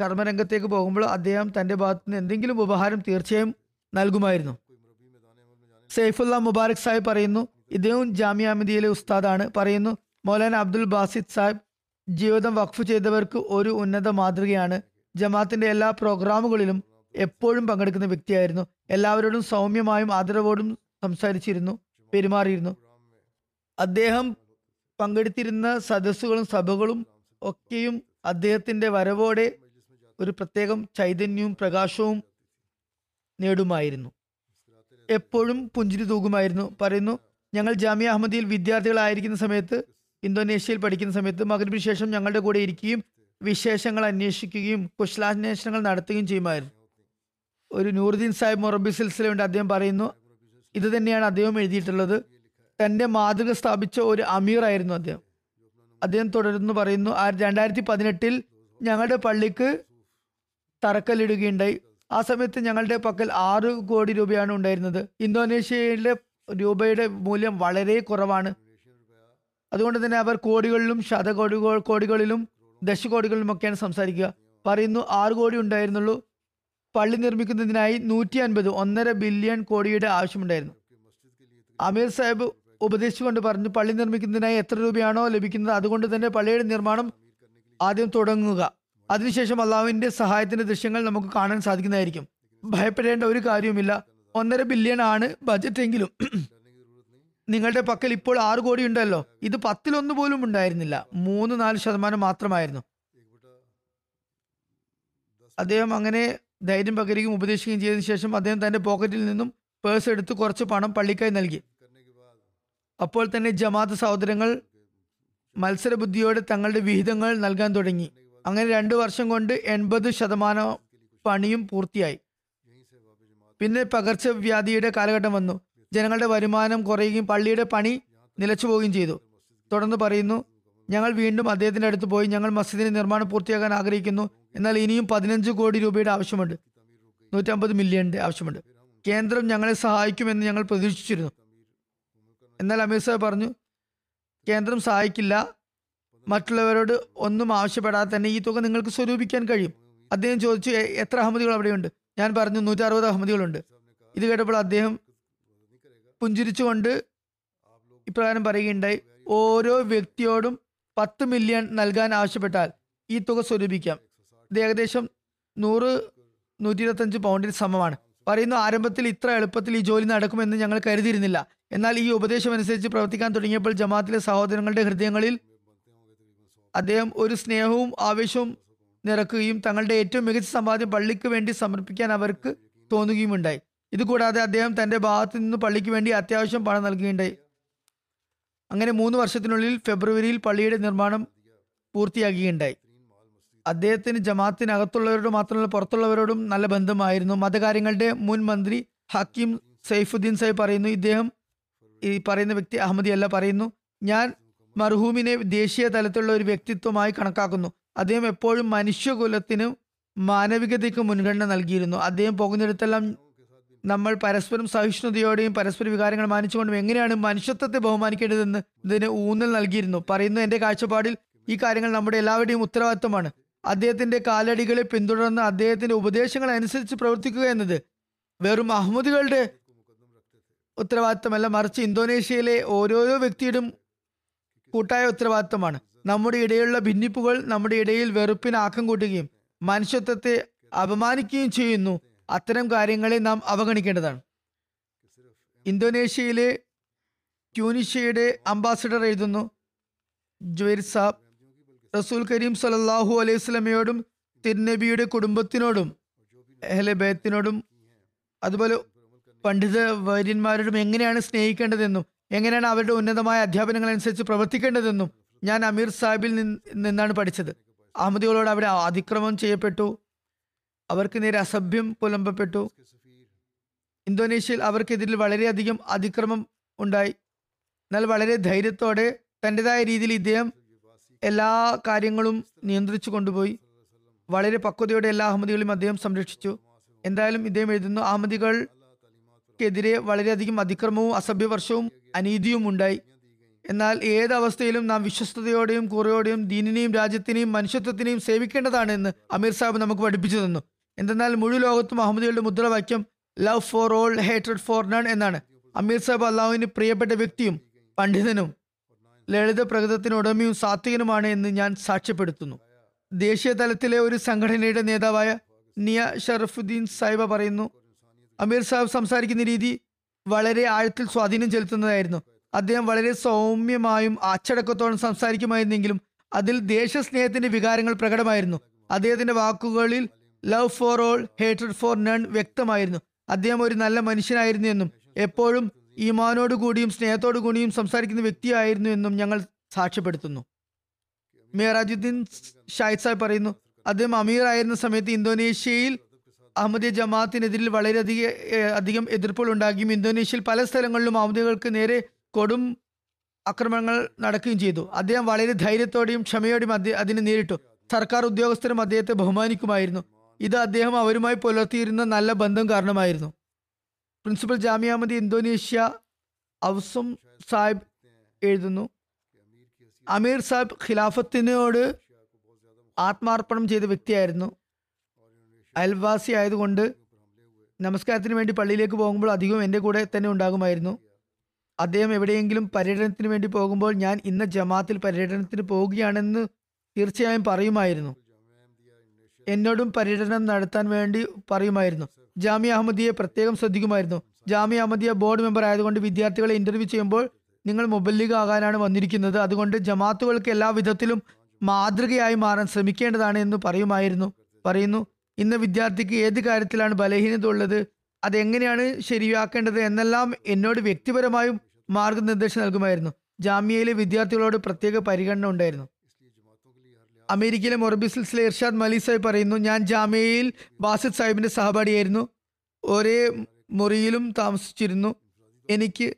Speaker 2: കർമ്മരംഗത്തേക്ക് പോകുമ്പോൾ അദ്ദേഹം തന്റെ ഭാഗത്ത് നിന്ന് എന്തെങ്കിലും ഉപഹാരം തീർച്ചയായും നൽകുമായിരുന്നു. സൈഫുല്ല മുബാറക് സാഹിബ് പറയുന്നു ഇദ്ദേഹം ജാമ്യാമിതിയിലെ ഉസ്താദാണ്. പറയുന്നു മൗലാന അബ്ദുൽ ബാസിദ് സാഹിബ് ജീവിതം വഖഫ് ചെയ്തവർക്ക് ഒരു ഉന്നത മാതൃകയാണ്. ജമാഅത്തിന്റെ എല്ലാ പ്രോഗ്രാമുകളിലും എപ്പോഴും പങ്കെടുക്കുന്ന വ്യക്തിയായിരുന്നു. എല്ലാവരോടും സൗമ്യമായും ആദരവോടും സംസാരിച്ചിരുന്നു പെരുമാറിയിരുന്നു. അദ്ദേഹം പങ്കെടുത്തിരുന്ന സദസ്സുകളും സഭകളും ഒക്കെയും അദ്ദേഹത്തിന്റെ വരവോടെ ഒരു പ്രത്യേകം ചൈതന്യവും പ്രകാശവും നേടുമായിരുന്നു. എപ്പോഴും പുഞ്ചിരി തൂകുമായിരുന്നു. പറയുന്നു ഞങ്ങൾ ജാമ്യ അഹമ്മദിയിൽ വിദ്യാർത്ഥികളായിരിക്കുന്ന സമയത്ത് ഇന്തോനേഷ്യയിൽ പഠിക്കുന്ന സമയത്ത് മകനു ശേഷം ഞങ്ങളുടെ കൂടെ ഇരിക്കുകയും വിശേഷങ്ങൾ അന്വേഷിക്കുകയും കുശലാന്വേഷണങ്ങൾ നടത്തുകയും ചെയ്യുമായിരുന്നു. ഒരു നൂറുദ്ദീൻ സാഹിബ് മൊറബി സിൽസിലുണ്ട് അദ്ദേഹം പറയുന്നു. ഇത് തന്നെയാണ് അദ്ദേഹം എഴുതിയിട്ടുള്ളത്. തന്റെ മാതൃക സ്ഥാപിച്ച ഒരു അമീർ ആയിരുന്നു അദ്ദേഹം. അദ്ദേഹം തുടർന്ന് പറയുന്നു ആ രണ്ടായിരത്തി പതിനെട്ടിൽ ഞങ്ങളുടെ പള്ളിക്ക് തറക്കല്ലിടുകയുണ്ടായി. ആ സമയത്ത് ഞങ്ങളുടെ പക്കൽ ആറ് കോടി രൂപയാണ് ഉണ്ടായിരുന്നത്. ഇന്തോനേഷ്യയിലെ രൂപയുടെ മൂല്യം വളരെ കുറവാണ്. അതുകൊണ്ട് തന്നെ അവർ കോടികളിലും ശതകോടി കോടികളിലും ദശകോടികളിലും ഒക്കെയാണ് സംസാരിക്കുക. പറയുന്നു ആറ് കോടി ഉണ്ടായിരുന്നുള്ളൂ. പള്ളി നിർമ്മിക്കുന്നതിനായി നൂറ്റി അൻപത് ഒന്നര ബില്യൺ കോടിയുടെ ആവശ്യമുണ്ടായിരുന്നു. അമീർ സാഹിബ് ഉപദേശിച്ചുകൊണ്ട് പറഞ്ഞു പള്ളി നിർമ്മിക്കുന്നതിനായി എത്ര രൂപയാണോ ലഭിക്കുന്നത് അതുകൊണ്ട് തന്നെ പള്ളിയുടെ നിർമ്മാണം ആദ്യം തുടങ്ങുക. അതിനുശേഷം അള്ളാഹുവിന്റെ സഹായത്തിന്റെ ദൃശ്യങ്ങൾ നമുക്ക് കാണാൻ സാധിക്കുന്നതായിരിക്കും. ഭയപ്പെടേണ്ട ഒരു കാര്യവുമില്ല. ഒന്നര ബില്യൺ ആണ് ബജറ്റ് എങ്കിലും. നിങ്ങളുടെ പക്കൽ ഇപ്പോൾ ആറ് കോടി ഉണ്ടല്ലോ. ഇത് പത്തിലൊന്ന് പോലും ഉണ്ടായിരുന്നില്ല. മൂന്ന് നാല് ശതമാനം മാത്രമായിരുന്നു. അദ്ദേഹം അങ്ങനെ ധൈര്യം പകരുകയും ഉപദേശിക്കുകയും ചെയ്തതിനു ശേഷം അദ്ദേഹം തന്റെ പോക്കറ്റിൽ നിന്നും പേഴ്സ് എടുത്ത് കുറച്ച് പണം പള്ളിക്കായി നൽകി. അപ്പോൾ തന്നെ ജമാഅത്ത് സഹോദരങ്ങൾ മത്സരബുദ്ധിയോടെ തങ്ങളുടെ വിഹിതങ്ങൾ നൽകാൻ തുടങ്ങി. അങ്ങനെ രണ്ടു വർഷം കൊണ്ട് എൺപത് ശതമാനം പണിയും പൂർത്തിയായി. പിന്നെ പകർച്ചവ്യാധിയുടെ കാലഘട്ടം വന്നു. ജനങ്ങളുടെ വരുമാനം കുറയുകയും പള്ളിയുടെ പണി നിലച്ചു പോവുകയും ചെയ്തു. തുടർന്ന് പറയുന്നു ഞങ്ങൾ വീണ്ടും അദ്ദേഹത്തിന്റെ അടുത്ത് പോയി ഞങ്ങൾ മസ്ജിദിന്റെ നിർമ്മാണം പൂർത്തിയാക്കാൻ ആഗ്രഹിക്കുന്നു. എന്നാൽ ഇനിയും പതിനഞ്ച് കോടി രൂപയുടെ ആവശ്യമുണ്ട്. നൂറ്റമ്പത് മില്യണിന്റെ ആവശ്യമുണ്ട്. കേന്ദ്രം ഞങ്ങളെ സഹായിക്കുമെന്ന് ഞങ്ങൾ പ്രതീക്ഷിച്ചിരുന്നു. എന്നാൽ അമീർ സാഹിബ് പറഞ്ഞു കേന്ദ്രം സഹായിക്കില്ല. മറ്റുള്ളവരോട് ഒന്നും ആവശ്യപ്പെടാതെ തന്നെ ഈ തുക നിങ്ങൾക്ക് സ്വരൂപിക്കാൻ കഴിയും. അദ്ദേഹം ചോദിച്ചു എത്ര അഹമ്മദികൾ അവിടെയുണ്ട്? ഞാൻ പറഞ്ഞു നൂറ്റി അറുപത് അഹമ്മദികളുണ്ട്. ഇത് കേട്ടപ്പോൾ അദ്ദേഹം പുഞ്ചിരിച്ചുകൊണ്ട് ഇപ്രകാരം പറയുകയുണ്ടായി ഓരോ വ്യക്തിയോടും പത്ത് മില്യൺ നൽകാൻ ആവശ്യപ്പെട്ടാൽ ഈ തുക സ്വരൂപിക്കാം. ഇത് ഏകദേശം നൂറ് നൂറ്റി ഇരുപത്തഞ്ച് പൗണ്ടിന് സമമാണ്. പറയുന്നു ആരംഭത്തിൽ ഇത്ര എളുപ്പത്തിൽ ഈ ജോലി നടക്കുമെന്ന് ഞങ്ങൾ കരുതിയിരുന്നില്ല. എന്നാൽ ഈ ഉപദേശം അനുസരിച്ച് പ്രവർത്തിക്കാൻ തുടങ്ങിയപ്പോൾ ജമാഅത്തിലെ സഹോദരങ്ങളുടെ ഹൃദയങ്ങളിൽ അദ്ദേഹം ഒരു സ്നേഹവും ആവേശവും നിറക്കുകയും തങ്ങളുടെ ഏറ്റവും മികച്ച സമ്പാദ്യം പള്ളിക്ക് വേണ്ടി സമർപ്പിക്കാൻ അവർക്ക് തോന്നുകയും ഉണ്ടായി ഇതുകൂടാതെ അദ്ദേഹം തന്റെ ഭാഗത്തു നിന്ന് പള്ളിക്ക് വേണ്ടി അത്യാവശ്യം പണം നൽകുകയുണ്ടായി. അങ്ങനെ മൂന്ന് വർഷത്തിനുള്ളിൽ ഫെബ്രുവരിയിൽ പള്ളിയുടെ നിർമ്മാണം പൂർത്തിയാക്കുകയുണ്ടായി അദ്ദേഹത്തിന് ജമാഅത്തിനകത്തുള്ളവരോട് മാത്രമല്ല പുറത്തുള്ളവരോടും നല്ല ബന്ധമായിരുന്നു. മതകാര്യങ്ങളുടെ മുൻ മന്ത്രി ഹക്കീം സൈഫുദ്ദീൻ സാഹിബ് പറയുന്നു ഇദ്ദേഹം ഈ പറയുന്ന വ്യക്തി അഹമ്മദിയല്ല പറയുന്നു. ഞാൻ മർഹൂമിനെ ദേശീയ തലത്തിലുള്ള ഒരു വ്യക്തിത്വമായി കണക്കാക്കുന്നു. അദ്ദേഹം എപ്പോഴും മനുഷ്യകുലത്തിനും മാനവികതയ്ക്ക് മുൻഗണന നൽകിയിരുന്നു. അദ്ദേഹം പോകുന്നിടത്തെല്ലാം നമ്മൾ പരസ്പരം സഹിഷ്ണുതയോടെയും പരസ്പര വികാരങ്ങൾ മാനിച്ചുകൊണ്ടും എങ്ങനെയാണ് മനുഷ്യത്വത്തെ ബഹുമാനിക്കേണ്ടതെന്ന് ഇതിന് ഊന്നൽ നൽകിയിരുന്നു. പറയുന്നു എന്റെ കാഴ്ചപ്പാടിൽ ഈ കാര്യങ്ങൾ നമ്മുടെ എല്ലാവരുടെയും ഉത്തരവാദിത്തമാണ് അദ്ദേഹത്തിന്റെ കാലടികളെ പിന്തുടർന്ന് അദ്ദേഹത്തിന്റെ ഉപദേശങ്ങൾ അനുസരിച്ച് പ്രവർത്തിക്കുക എന്നത് വെറും അഹമ്മദുകളുടെ ഉത്തരവാദിത്തമല്ല മറിച്ച് ഇന്തോനേഷ്യയിലെ ഓരോരോ വ്യക്തിയുടെയും കൂട്ടായ ഉത്തരവാദിത്തമാണ്. നമ്മുടെ ഇടയിലുള്ള ഭിന്നിപ്പുകൾ നമ്മുടെ ഇടയിൽ വെറുപ്പിന് ആക്കം കൂട്ടുകയും മനുഷ്യത്വത്തെ അപമാനിക്കുകയും ചെയ്യുന്നു. അത്തരം കാര്യങ്ങളെ നാം അവഗണിക്കേണ്ടതാണ്. ഇന്തോനേഷ്യയിലെ ട്യൂണിഷ്യയുടെ അംബാസഡർ എഴുതുന്നു. ജുവൈർ സാബ് റസൂൽ കരീം സലല്ലാഹു അലൈഹി സ്വലമയോടും തിരുനബിയുടെ കുടുംബത്തിനോടും അഹ്ലെ ബൈത്തിനോടും അതുപോലെ പണ്ഡിത വൈര്യന്മാരോടും എങ്ങനെയാണ് സ്നേഹിക്കേണ്ടതെന്നും എങ്ങനെയാണ് അവരുടെ ഉന്നതമായ അധ്യാപനങ്ങൾ അനുസരിച്ച് പ്രവർത്തിക്കേണ്ടതെന്നും ഞാൻ അമീർ സാഹിബിൽ നിന്ന് നിന്നാണ് പഠിച്ചത്. അഹമ്മദികളോട് അവിടെ അതിക്രമം ചെയ്യപ്പെട്ടു. അവർക്ക് നേരെ അസഭ്യം പുലമ്പപ്പെട്ടു. ഇന്തോനേഷ്യയിൽ അവർക്കെതിരിൽ വളരെയധികം അതിക്രമം ഉണ്ടായി. എന്നാൽ വളരെ ധൈര്യത്തോടെ തന്റെതായ രീതിയിൽ ഇദ്ദേഹം എല്ലാ കാര്യങ്ങളും നിയന്ത്രിച്ചു കൊണ്ടുപോയി. വളരെ പക്വതയോടെ എല്ലാ അഹമ്മദികളെയും അദ്ദേഹം സംരക്ഷിച്ചു. എന്തായാലും ഇദ്ദേഹം എഴുതുന്നു അഹമ്മദികൾക്കെതിരെ വളരെയധികം അതിക്രമവും അസഭ്യവർഷവും അനീതിയും ഉണ്ടായി. എന്നാൽ ഏതവസ്ഥയിലും നാം വിശ്വസ്തയോടെയും കുറയോടെയും ദീനിനെയും രാജ്യത്തിനെയും മനുഷ്യത്വത്തിനെയും സേവിക്കേണ്ടതാണെന്ന് അമീർ സാഹിബ് നമുക്ക് പഠിപ്പിച്ചു തന്നു. എന്തെന്നാൽ മുഴു ലോകത്തും അഹമ്മദികളുടെ മുദ്രാവാക്യം ലവ് ഫോർ ഓൾ ഹേറ്റഡ് ഫോർ നൺ എന്നാണ്. അമീർ സാഹിബ് അള്ളാഹുവിന് പ്രിയപ്പെട്ട വ്യക്തിയും പണ്ഡിതനും ലളിത പ്രകൃതത്തിന് ഉടമയും സാത്വികനുമാണ് എന്ന് ഞാൻ സാക്ഷ്യപ്പെടുത്തുന്നു. ദേശീയ തലത്തിലെ ഒരു സംഘടനയുടെ നേതാവായ നിയ ഷറഫുദ്ദീൻ സാഹിബ പറയുന്നു അമീർ സാഹിബ് സംസാരിക്കുന്ന രീതി വളരെ ആഴത്തിൽ സ്വാധീനം ചെലുത്തുന്നതായിരുന്നു. അദ്ദേഹം വളരെ സൗമ്യമായും അച്ചടക്കത്തോടും സംസാരിക്കുമായിരുന്നെങ്കിലും അതിൽ ദേശസ്നേഹത്തിന്റെ വികാരങ്ങൾ പ്രകടമായിരുന്നു. അദ്ദേഹത്തിന്റെ വാക്കുകളിൽ ലവ് ഫോർ ഓൾ ഹേറ്റഡ് ഫോർ നൺ വ്യക്തമായിരുന്നു. അദ്ദേഹം ഒരു നല്ല മനുഷ്യനായിരുന്നു എന്നും എപ്പോഴും ഈമാനോട് കൂടിയും സ്നേഹത്തോടു കൂടിയും സംസാരിക്കുന്ന വ്യക്തിയായിരുന്നു എന്നും ഞങ്ങൾ സാക്ഷ്യപ്പെടുത്തുന്നു. മേറാജുദ്ദീൻ ഷാഹിദ് സാഹിബ് പറയുന്നു അദ്ദേഹം അമീർ ആയിരുന്ന സമയത്ത് ഇന്തോനേഷ്യയിൽ അഹമ്മദിയ ജമാഅത്തിനെതിരിൽ വളരെയധികം അധികം എതിർപ്പുകൾ ഉണ്ടാകുകയും ഇന്തോനേഷ്യയിൽ പല സ്ഥലങ്ങളിലും അഹമ്മദികൾക്ക് നേരെ കൊടും ആക്രമണങ്ങൾ നടക്കുകയും ചെയ്തു. അദ്ദേഹം വളരെ ധൈര്യത്തോടെയും ക്ഷമയോടെയും അതിനെ നേരിട്ടു. സർക്കാർ ഉദ്യോഗസ്ഥരും അദ്ദേഹത്തെ ബഹുമാനിക്കുമായിരുന്നു. ഇത് അദ്ദേഹം അവരുമായി പുലർത്തിയിരുന്ന നല്ല ബന്ധം കാരണമായിരുന്നു. പ്രിൻസിപ്പൽ ജാമിയ അഹമ്മദി ഇന്തോനേഷ്യ ഔസം സാഹിബ് എഴുതുന്നു അമീർ സാഹിബ് ഖിലാഫത്തിനോട് ആത്മാർപ്പണം ചെയ്ത വ്യക്തിയായിരുന്നു. അയൽവാസി ആയതുകൊണ്ട് നമസ്കാരത്തിന് വേണ്ടി പള്ളിയിലേക്ക് പോകുമ്പോൾ അധികവും എന്റെ കൂടെ തന്നെ ഉണ്ടാകുമായിരുന്നു. അദ്ദേഹം എവിടെയെങ്കിലും പര്യടനത്തിന് വേണ്ടി പോകുമ്പോൾ ഞാൻ ഇന്ന ജമാത്തിൽ പര്യടനത്തിന് പോവുകയാണെന്ന് തീർച്ചയായും പറയുമായിരുന്നു. എന്നോടും പര്യടനം നടത്താൻ വേണ്ടി പറയുമായിരുന്നു. ജാമിയ അഹമ്മദിയെ പ്രത്യേകം ശ്രദ്ധിക്കുമായിരുന്നു. ജാമിയ അഹമ്മദിയ ബോർഡ് മെമ്പർ ആയതുകൊണ്ട് വിദ്യാർത്ഥികളെ ഇന്റർവ്യൂ ചെയ്യുമ്പോൾ നിങ്ങൾ മുബല്ലിഗ് ആകാനാണ് വന്നിരിക്കുന്നത്. അതുകൊണ്ട് ജമാത്തുകൾക്ക് എല്ലാ വിധത്തിലും മാതൃകയായി മാറാൻ ശ്രമിക്കേണ്ടതാണ് എന്ന് പറയുമായിരുന്നു. പറയുന്നു ഇന്ന് വിദ്യാർത്ഥിക്ക് ഏത് കാര്യത്തിലാണ് ബലഹീനത ഉള്ളത്? അതെങ്ങനെയാണ് ശരിയാക്കേണ്ടത് എന്നെല്ലാം എന്നോട് വ്യക്തിപരമായും മാർഗനിർദ്ദേശം നൽകുമായിരുന്നു. ജാമ്യയിലെ വിദ്യാർത്ഥികളോട് പ്രത്യേക പരിഗണന ഉണ്ടായിരുന്നു. അമേരിക്കയിലെ മൊറബിസിൽസിലെ ഇർഷാദ് മലി സാഹിബ് പറയുന്നു ഞാൻ ജാമ്യയിൽ ബാസിദ് സാഹിബിന്റെ സഹപാഠിയായിരുന്നു. ഒരേ മുറിയിലും താമസിച്ചിരുന്നു. എനിക്ക്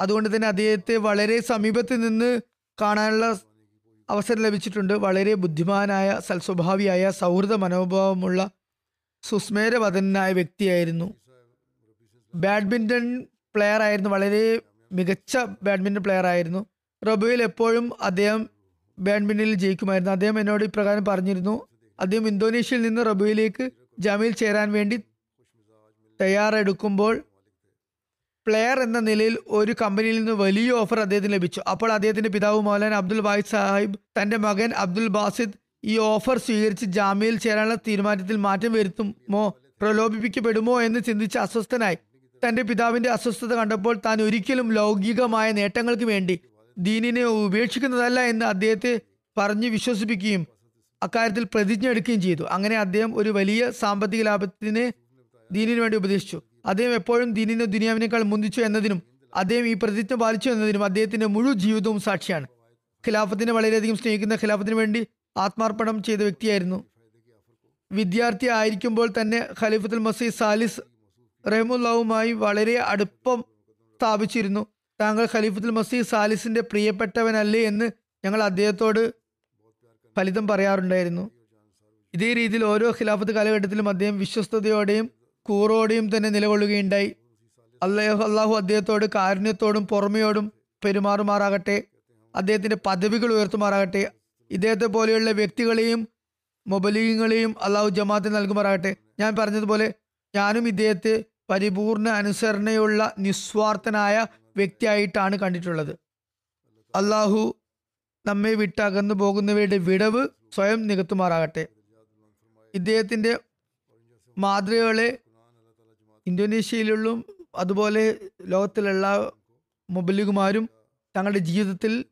Speaker 2: അതുകൊണ്ട് തന്നെ അദ്ദേഹത്തെ വളരെ സമീപത്ത് നിന്ന് കാണാനുള്ള അവസരം ലഭിച്ചിട്ടുണ്ട്. വളരെ ബുദ്ധിമാനായ സൽസ്വഭാവിയായ സൗഹൃദ മനോഭാവമുള്ള സുസ്മേരവദനായ വ്യക്തിയായിരുന്നു. ബാഡ്മിന്റൺ പ്ലെയർ ആയിരുന്നു. വളരെ മികച്ച ബാഡ്മിന്റൺ പ്ലെയർ ആയിരുന്നു. റബുവിൽ എപ്പോഴും അദ്ദേഹം ബാഡ്മിന്റണിൽ ജയിക്കുമായിരുന്നു. അദ്ദേഹം എന്നോട് ഇപ്രകാരം പറഞ്ഞിരുന്നു അദ്ദേഹം ഇന്തോനേഷ്യയിൽ നിന്ന് റബുവിലേക്ക് ജാമ്യയിൽ ചേരാൻ വേണ്ടി തയ്യാറെടുക്കുമ്പോൾ പ്ലെയർ എന്ന നിലയിൽ ഒരു കമ്പനിയിൽ നിന്ന് വലിയ ഓഫർ അദ്ദേഹത്തിന് ലഭിച്ചു. അപ്പോൾ അദ്ദേഹത്തിന്റെ പിതാവ് മോലാൻ അബ്ദുൽ വാഹിദ് സാഹിബ് തന്റെ മകൻ അബ്ദുൽ ബാസിദ് ഈ ഓഫർ സ്വീകരിച്ച് ജാമ്യയിൽ ചേരാനുള്ള തീരുമാനത്തിൽ മാറ്റം വരുത്തുമോ പ്രലോഭിപ്പിക്കപ്പെടുമോ എന്ന് ചിന്തിച്ച് അസ്വസ്ഥനായി. തന്റെ പിതാവിന്റെ അസ്വസ്ഥത കണ്ടപ്പോൾ താൻ ഒരിക്കലും ലൗകികമായ നേട്ടങ്ങൾക്ക് വേണ്ടി ദീനിനെ ഉപേക്ഷിക്കുന്നതല്ല എന്ന് അദ്ദേഹത്തെ പറഞ്ഞു വിശ്വസിപ്പിക്കുകയും അക്കാര്യത്തിൽ പ്രതിജ്ഞ എടുക്കുകയും ചെയ്തു. അങ്ങനെ അദ്ദേഹം ഒരു വലിയ സാമ്പത്തിക ലാഭത്തിന് ദീനിനു വേണ്ടി ഉപദേശിച്ചു. അദ്ദേഹം എപ്പോഴും ദീനിനെ ദുനിയാവിനേക്കാൾ മുന്തിച്ചു എന്നതിനും അദ്ദേഹം ഈ പ്രതിജ്ഞ പാലിച്ചു എന്നതിനും അദ്ദേഹത്തിന്റെ മുഴുവൻ ജീവിതവും സാക്ഷിയാണ്. ഖിലാഫത്തിനെ വളരെയധികം സ്നേഹിക്കുന്ന ഖിലാഫത്തിന് വേണ്ടി ആത്മാർപ്പണം ചെയ്ത വ്യക്തിയായിരുന്നു. വിദ്യാർത്ഥി ആയിരിക്കുമ്പോൾ തന്നെ ഖലീഫത്തുൽ മസീദ് സാലിസ് റഹമുല്ലാവുമായി വളരെ അടുപ്പം സ്ഥാപിച്ചിരുന്നു. താങ്കൾ ഖലീഫത്തുൽ മസീദ് സാലിസിന്റെ പ്രിയപ്പെട്ടവനല്ലേ എന്ന് ഞങ്ങൾ അദ്ദേഹത്തോട് ഫലിതം പറയാറുണ്ടായിരുന്നു. ഇതേ രീതിയിൽ ഓരോ ഖിലാഫത്ത് കാലഘട്ടത്തിലും അദ്ദേഹം വിശ്വസ്തയോടെയും കൂറോടെയും തന്നെ നിലകൊള്ളുകയുണ്ടായി. അള്ളാഹു അള്ളാഹു അദ്ദേഹത്തോട് കാരുണ്യത്തോടും പുറമെയോടും പെരുമാറുമാറാകട്ടെ അദ്ദേഹത്തിന്റെ പദവികൾ ഉയർത്തുമാറാകട്ടെ ഇദ്ദേഹത്തെ പോലെയുള്ള വ്യക്തികളെയും മൊബലീങ്ങളെയും അള്ളാഹു ജമാഅത്തിന് നൽകുമാറാകട്ടെ. ഞാൻ പറഞ്ഞതുപോലെ ഞാനും ഇദ്ദേഹത്തെ പരിപൂർണ അനുസരണയുള്ള നിസ്വാർത്ഥനായ വ്യക്തിയായിട്ടാണ് കണ്ടിട്ടുള്ളത്. അള്ളാഹു നമ്മെ വിട്ട് അകന്നു പോകുന്നവയുടെ വിടവ് സ്വയം നികത്തുമാറാകട്ടെ. ഇദ്ദേഹത്തിന്റെ മാതൃകകളെ ഇന്തോനേഷ്യയിലുള്ള അതുപോലെ ലോകത്തിലുള്ള മൊബലികുമാരും തങ്ങളുടെ ജീവിതത്തിൽ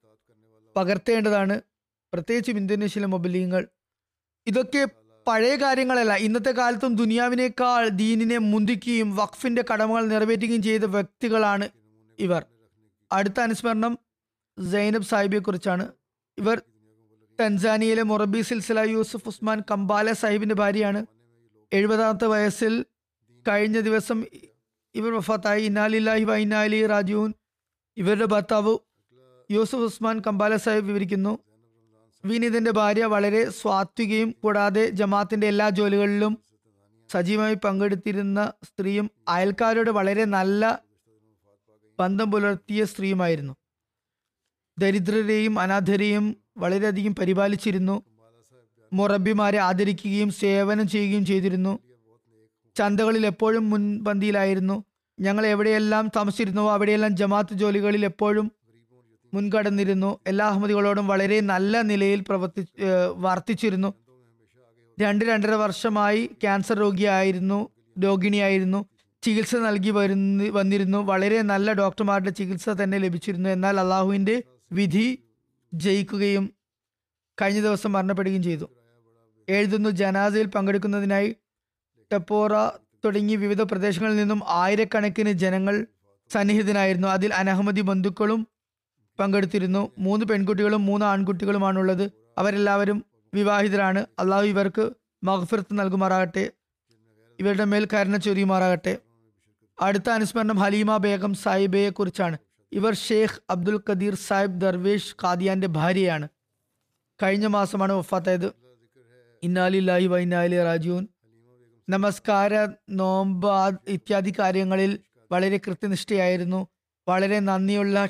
Speaker 2: പകർത്തേണ്ടതാണ്. പ്രത്യേകിച്ചും ഇന്തോനേഷ്യയിലെ മൊബലിഗുകൾ ഇതൊക്കെ പഴയ കാര്യങ്ങളല്ല. ഇന്നത്തെ കാലത്തും ദുനിയാവിനേക്കാൾ ദീനിനെ മുന്തിക്കുകയും വഖഫിന്റെ കടമകൾ നിറവേറ്റുകയും ചെയ്ത വ്യക്തികളാണ് ഇവർ. അടുത്ത അനുസ്മരണം സൈനബ് സാഹിബിയെ കുറിച്ചാണ് ഇവർ തൻസാനിയയിലെ മൊറബി സിൽസില യൂസുഫ് ഉസ്മാൻ കമ്പാല സാഹിബിന്റെ ഭാര്യയാണ്. എഴുപതാമത്തെ വയസ്സിൽ കഴിഞ്ഞ ദിവസം ഇവർ വഫാത്തായി. ഇന്നാലില്ലാഹി വൈനാലി രാജുവിൻ ഇവരുടെ ഭർത്താവ് യൂസുഫ് ഉസ്മാൻ കമ്പാല സാഹിബ് വിവരിക്കുന്നു. വിനീതിന്റെ ഭാര്യ വളരെ സ്വാത്വികയും കൂടാതെ ജമാത്തിന്റെ എല്ലാ ജോലികളിലും സജീവമായി പങ്കെടുത്തിരുന്ന സ്ത്രീയും അയൽക്കാരോട് വളരെ നല്ല ബന്ധം പുലർത്തിയ സ്ത്രീയുമായിരുന്നു. ദരിദ്രരെയും അനാഥരെയും വളരെയധികം പരിപാലിച്ചിരുന്നു. മുറബിമാരെ ആദരിക്കുകയും സേവനം ചെയ്യുകയും ചെയ്തിരുന്നു. ചന്തകളിൽ എപ്പോഴും മുൻപന്തിയിലായിരുന്നു. ഞങ്ങൾ എവിടെയെല്ലാം താമസിച്ചിരുന്നുവോ അവിടെയെല്ലാം ജമാത്ത് ജോലികളിൽ എപ്പോഴും മുൻകടന്നിരുന്നു. എല്ലാ അഹമ്മദികളോടും വളരെ നല്ല നിലയിൽ പ്രവർത്തി വർത്തിച്ചിരുന്നു. രണ്ട് രണ്ടര വർഷമായി ക്യാൻസർ രോഗിയായിരുന്നു രോഗിണിയായിരുന്നു. ചികിത്സ നൽകി വരുന്ന വന്നിരുന്നു. വളരെ നല്ല ഡോക്ടർമാരുടെ ചികിത്സ തന്നെ ലഭിച്ചിരുന്നു. എന്നാൽ അള്ളാഹുവിന്റെ വിധി ജയിക്കുകയും കഴിഞ്ഞ ദിവസം മരണപ്പെടുകയും ചെയ്തു. എഴുതുന്നു ജനാസയിൽ പങ്കെടുക്കുന്നതിനായി ടപ്പോറ തുടങ്ങി വിവിധ പ്രദേശങ്ങളിൽ നിന്നും ആയിരക്കണക്കിന് ജനങ്ങൾ സന്നിഹിതനായിരുന്നു. അതിൽ അനഹമ്മദി ബന്ധുക്കളും പങ്കെടുത്തിരുന്നു. മൂന്ന് പെൺകുട്ടികളും മൂന്ന് ആൺകുട്ടികളുമാണുള്ളത്. അവരെല്ലാവരും വിവാഹിതരാണ്. അള്ളാഹു ഇവർക്ക് മഹഫിർത്ത് നൽകുമാറാകട്ടെ. ഇവരുടെ മേൽ കരുണ ചൊരിയുമാറാകട്ടെ. അടുത്ത അനുസ്മരണം ഹലീമ ബേഗം സാഹിബയെ കുറിച്ചാണ് ഇവർ ഷെയ്ഖ് അബ്ദുൽ ഖദീർ സാഹിബ് ദർവേഷ് ഖാദിയാന്റെ ഭാര്യയാണ്. കഴിഞ്ഞ മാസമാണ് വഫാത്തായത്. ഇന്നാലില്ലാഹി വൈനാലി റാജുൻ നമസ്കാര നോമ്പ് ഇത്യാദി കാര്യങ്ങളിൽ വളരെ കൃത്യനിഷ്ഠയായിരുന്നു. വളരെ നന്ദിയുള്ള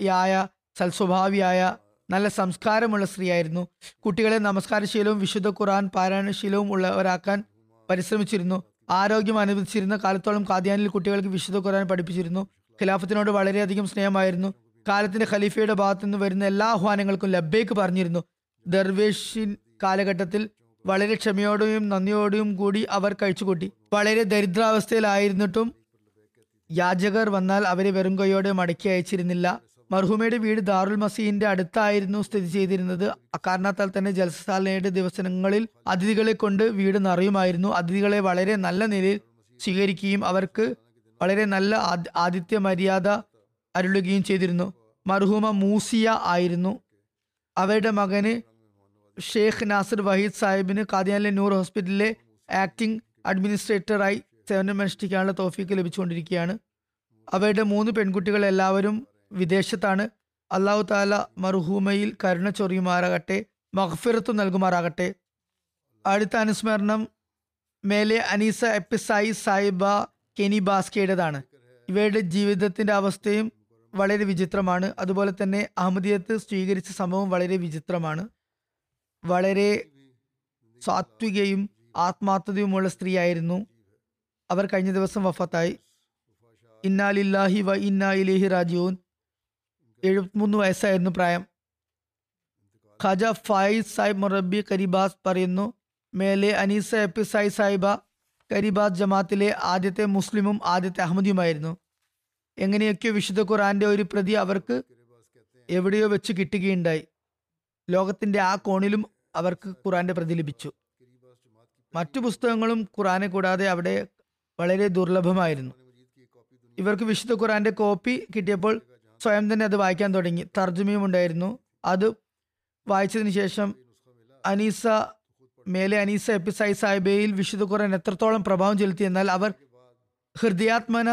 Speaker 2: ക്ഷമാശീലയായ സൽസ്വഭാവിയായ നല്ല സംസ്കാരമുള്ള സ്ത്രീയായിരുന്നു. കുട്ടികളെ നമസ്കാരശീലവും വിശുദ്ധ ഖുറാൻ പാരായണശീലവും ഉള്ളവരാക്കാൻ പരിശ്രമിച്ചിരുന്നു. ആരോഗ്യം അനുവദിച്ചിരുന്ന കാലത്തോളം കാദ്യാനിൽ കുട്ടികൾക്ക് വിശുദ്ധ ഖുറാൻ പഠിപ്പിച്ചിരുന്നു. ഖിലാഫത്തിനോട് വളരെയധികം സ്നേഹമായിരുന്നു. കാലത്തിന്റെ ഖലീഫയുടെ ഭാഗത്തു നിന്ന് വരുന്ന എല്ലാ ആഹ്വാനങ്ങൾക്കും ലബ്ബേക്ക് പറഞ്ഞിരുന്നു. ദർവേഷിൻ കാലഘട്ടത്തിൽ വളരെ ക്ഷമയോടെയും നന്ദിയോടെയും കൂടി അവർ കഴിച്ചുകൂട്ടി. വളരെ ദരിദ്രാവസ്ഥയിലായിരുന്നിട്ടും യാചകർ വന്നാൽ അവരെ വെറും കൈയോടെ മടക്കി അയച്ചിരുന്നില്ല. മർഹൂമയുടെ വീട് ദാറുൽ മസീന്റെ അടുത്തായിരുന്നു സ്ഥിതി ചെയ്തിരുന്നത്. അക്കാരണത്താൽ തന്നെ ജൽസാലയുടെ ദിവസങ്ങളിൽ അതിഥികളെ കൊണ്ട് വീട് നിറയുമായിരുന്നു. അതിഥികളെ വളരെ നല്ല നിലയിൽ സ്വീകരിക്കുകയും അവർക്ക് വളരെ നല്ല ആദിത്യ മര്യാദ അരുളുകയും ചെയ്തിരുന്നു. മർഹൂമ മൂസിയ ആയിരുന്നു. അവരുടെ മകന് ഷെയ്ഖ് നാസർ വഹീദ് സാഹിബിന് കാദിയാനിലെ നൂർ ഹോസ്പിറ്റലിലെ ആക്ടിംഗ് അഡ്മിനിസ്ട്രേറ്ററായി സേവനമനുഷ്ഠിക്കാനുള്ള തോഫീക്ക് ലഭിച്ചുകൊണ്ടിരിക്കുകയാണ്. അവരുടെ മൂന്ന് പെൺകുട്ടികൾ എല്ലാവരും വിദേശത്താണ്. അള്ളാഹു താല മർഹൂമയിൽ കരുണ ചൊറിയുമാറാകട്ടെ മഹഫിറത്തു നൽകുമാറാകട്ടെ. അടുത്ത അനുസ്മരണം മേലെ അനീസ എപ്പിസായി സായിബ കെനി ബാസ്കയുടേതാണ്. ഇവയുടെ ജീവിതത്തിന്റെ അവസ്ഥയും വളരെ വിചിത്രമാണ്. അതുപോലെ തന്നെ അഹമ്മദിയത്ത് സ്വീകരിച്ച സംഭവം വളരെ വിചിത്രമാണ്. വളരെ സാത്വികയും ആത്മാർത്ഥതയുമുള്ള സ്ത്രീയായിരുന്നു. അവർ കഴിഞ്ഞ ദിവസം വഫത്തായി. ഇന്നാലില്ലാഹി വ ഇന്നാ ഇലേഹി രാജീവൻ എഴുപത്തിമൂന്ന് വയസ്സായിരുന്നു പ്രായം. ഖാജ ഫായിസ് സാഹിബ് മൊറബി കരിബാസ് പറയുന്നു മേലെ അനീസ എപ്പി സായി സാഹിബ കരിബാസ് ജമാത്തിലെ ആദ്യത്തെ മുസ്ലിമും ആദ്യത്തെ അഹമ്മദിയുമായിരുന്നു. എങ്ങനെയൊക്കെയോ വിശുദ്ധ ഖുറാന്റെ ഒരു പ്രതി അവർക്ക് എവിടെയോ വെച്ച് കിട്ടുകയുണ്ടായി. ലോകത്തിന്റെ ആ കോണിലും അവർക്ക് ഖുറാന്റെ പ്രതി ലഭിച്ചു. മറ്റു പുസ്തകങ്ങളും ഖുറാനെ കൂടാതെ അവിടെ വളരെ ദുർലഭമായിരുന്നു. ഇവർക്ക് വിശുദ്ധ ഖുറാന്റെ കോപ്പി കിട്ടിയപ്പോൾ സ്വയം തന്നെ അത് വായിക്കാൻ തുടങ്ങി. തർജമയും ഉണ്ടായിരുന്നു. അത് വായിച്ചതിന് ശേഷം അനീസ മേലെ അനീസ എപ്പിസായി സാഹിബയിൽ വിശുദ്ധ ഖുറാൻ എത്രത്തോളം പ്രഭാവം ചെലുത്തി എന്നാൽ അവർ ഹൃദയാത്മന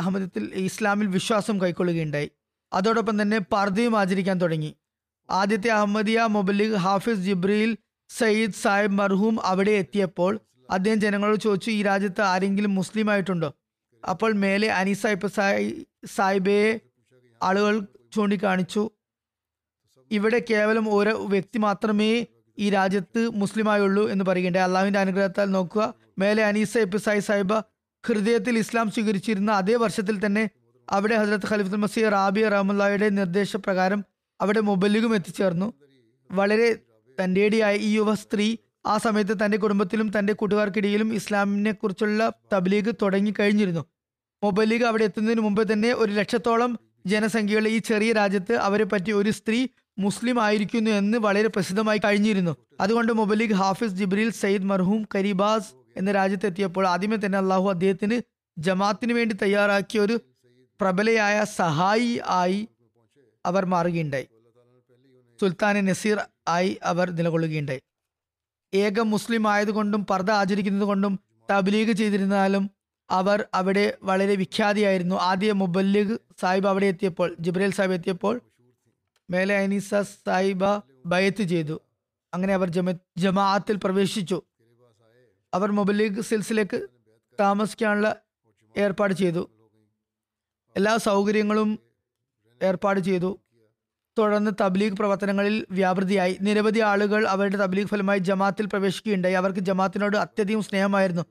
Speaker 2: അഹമ്മദത്തിൽ ഇസ്ലാമിൽ വിശ്വാസം കൈക്കൊള്ളുകയുണ്ടായി. അതോടൊപ്പം തന്നെ പർദയും ആചരിക്കാൻ തുടങ്ങി. ആദ്യത്തെ അഹമ്മദിയ മൊബലിഗ് ഹാഫിസ് ജിബ്രീൽ സയ്യിദ് സാഹിബ് മർഹൂം അവിടെ എത്തിയപ്പോൾ അദ്ദേഹം ജനങ്ങളോട് ചോദിച്ചു ഈ രാജ്യത്ത് ആരെങ്കിലും മുസ്ലിം ആയിട്ടുണ്ടോ? അപ്പോൾ മേലെ അനീസ ഇപ്പ സാഹിബയെ ആളുകൾ ചൂണ്ടിക്കാണിച്ചു. ഇവിടെ കേവലം ഒരു വ്യക്തി മാത്രമേ ഈ രാജ്യത്ത് മുസ്ലിമായുള്ളൂ എന്ന് പറയുകയുണ്ട് അള്ളാഹുവിന്റെ അനുഗ്രഹത്താൽ നോക്കുക. മേലെ അനീസ എപ്പിസായി സാഹിബ ഹൃദയത്തിൽ ഇസ്ലാം സ്വീകരിച്ചിരുന്ന അതേ വർഷത്തിൽ തന്നെ അവിടെ ഹസരത്ത് ഖലീഫുൽ മസീർ റാബി റഹമുല്ലായുടെ നിർദ്ദേശപ്രകാരം അവിടെ മൊബൈലിലും എത്തിച്ചേർന്നു. വളരെ തന്റെടിയായ ഈ യുവ സ്ത്രീ ആ സമയത്ത് തന്റെ കുടുംബത്തിലും തന്റെ കൂട്ടുകാർക്കിടയിലും ഇസ്ലാമിനെ കുറിച്ചുള്ള തബ്ലീഗ് തുടങ്ങി കഴിഞ്ഞിരുന്നു മൊബൈലീഗ് അവിടെ എത്തുന്നതിന് മുമ്പ് തന്നെ ഒരു ലക്ഷത്തോളം ജനസംഖ്യയുള്ള ഈ ചെറിയ രാജ്യത്ത് അവരെ പറ്റി ഒരു സ്ത്രീ മുസ്ലിം ആയിരിക്കുന്നു എന്ന് വളരെ പ്രസിദ്ധമായി കഴിഞ്ഞിരുന്നു. അതുകൊണ്ട് മുബലിഖ് ഹാഫിസ് ജിബ്രീൽ സയ്യിദ് മർഹൂം കരീബാസ് എന്ന രാജ്യത്തെത്തിയപ്പോൾ ആദ്യമേ തന്നെ അള്ളാഹു അദ്ദേഹത്തിന് ജമാത്തിന് വേണ്ടി തയ്യാറാക്കിയ ഒരു പ്രബലയായ സഹായി ആയി അവർ മാറുകയുണ്ടായി. സുൽത്താൻ നസീർ ആയി അവർ നിലകൊള്ളുകയുണ്ടായി. ഏക മുസ്ലിം ആയതുകൊണ്ടും പർദ്ദ ആചരിക്കുന്നത് കൊണ്ടും തബ്ലീഗ് ചെയ്തിരുന്നാലും അവർ അവിടെ വളരെ വിഖ്യാതിയായിരുന്നു. ആദ്യ മുബല്ലിഗ് സാഹിബ് അവിടെ എത്തിയപ്പോൾ ജിബ്രേൽ സാഹിബ് എത്തിയപ്പോൾ മേലെ അനീസ സാഹിബ ബയത്ത് ചെയ്തു. അങ്ങനെ അവർ ജമ ജമാഅത്തിൽ പ്രവേശിച്ചു. അവർ മുബല്ലിഗ് സിൽസിലേക്ക് താമസിക്കാനുള്ള ഏർപ്പാട് ചെയ്തു. എല്ലാ സൗകര്യങ്ങളും ഏർപ്പാട് ചെയ്തു. തുടർന്ന് തബ്ലീഗ് പ്രവർത്തനങ്ങളിൽ വ്യാപൃതിയായി. നിരവധി ആളുകൾ അവരുടെ തബ്ലീഗ് ഫലമായി ജമാത്തിൽ പ്രവേശിക്കുകയുണ്ടായി. അവർക്ക് ജമാത്തിനോട് അത്യധികം സ്നേഹമായിരുന്നു.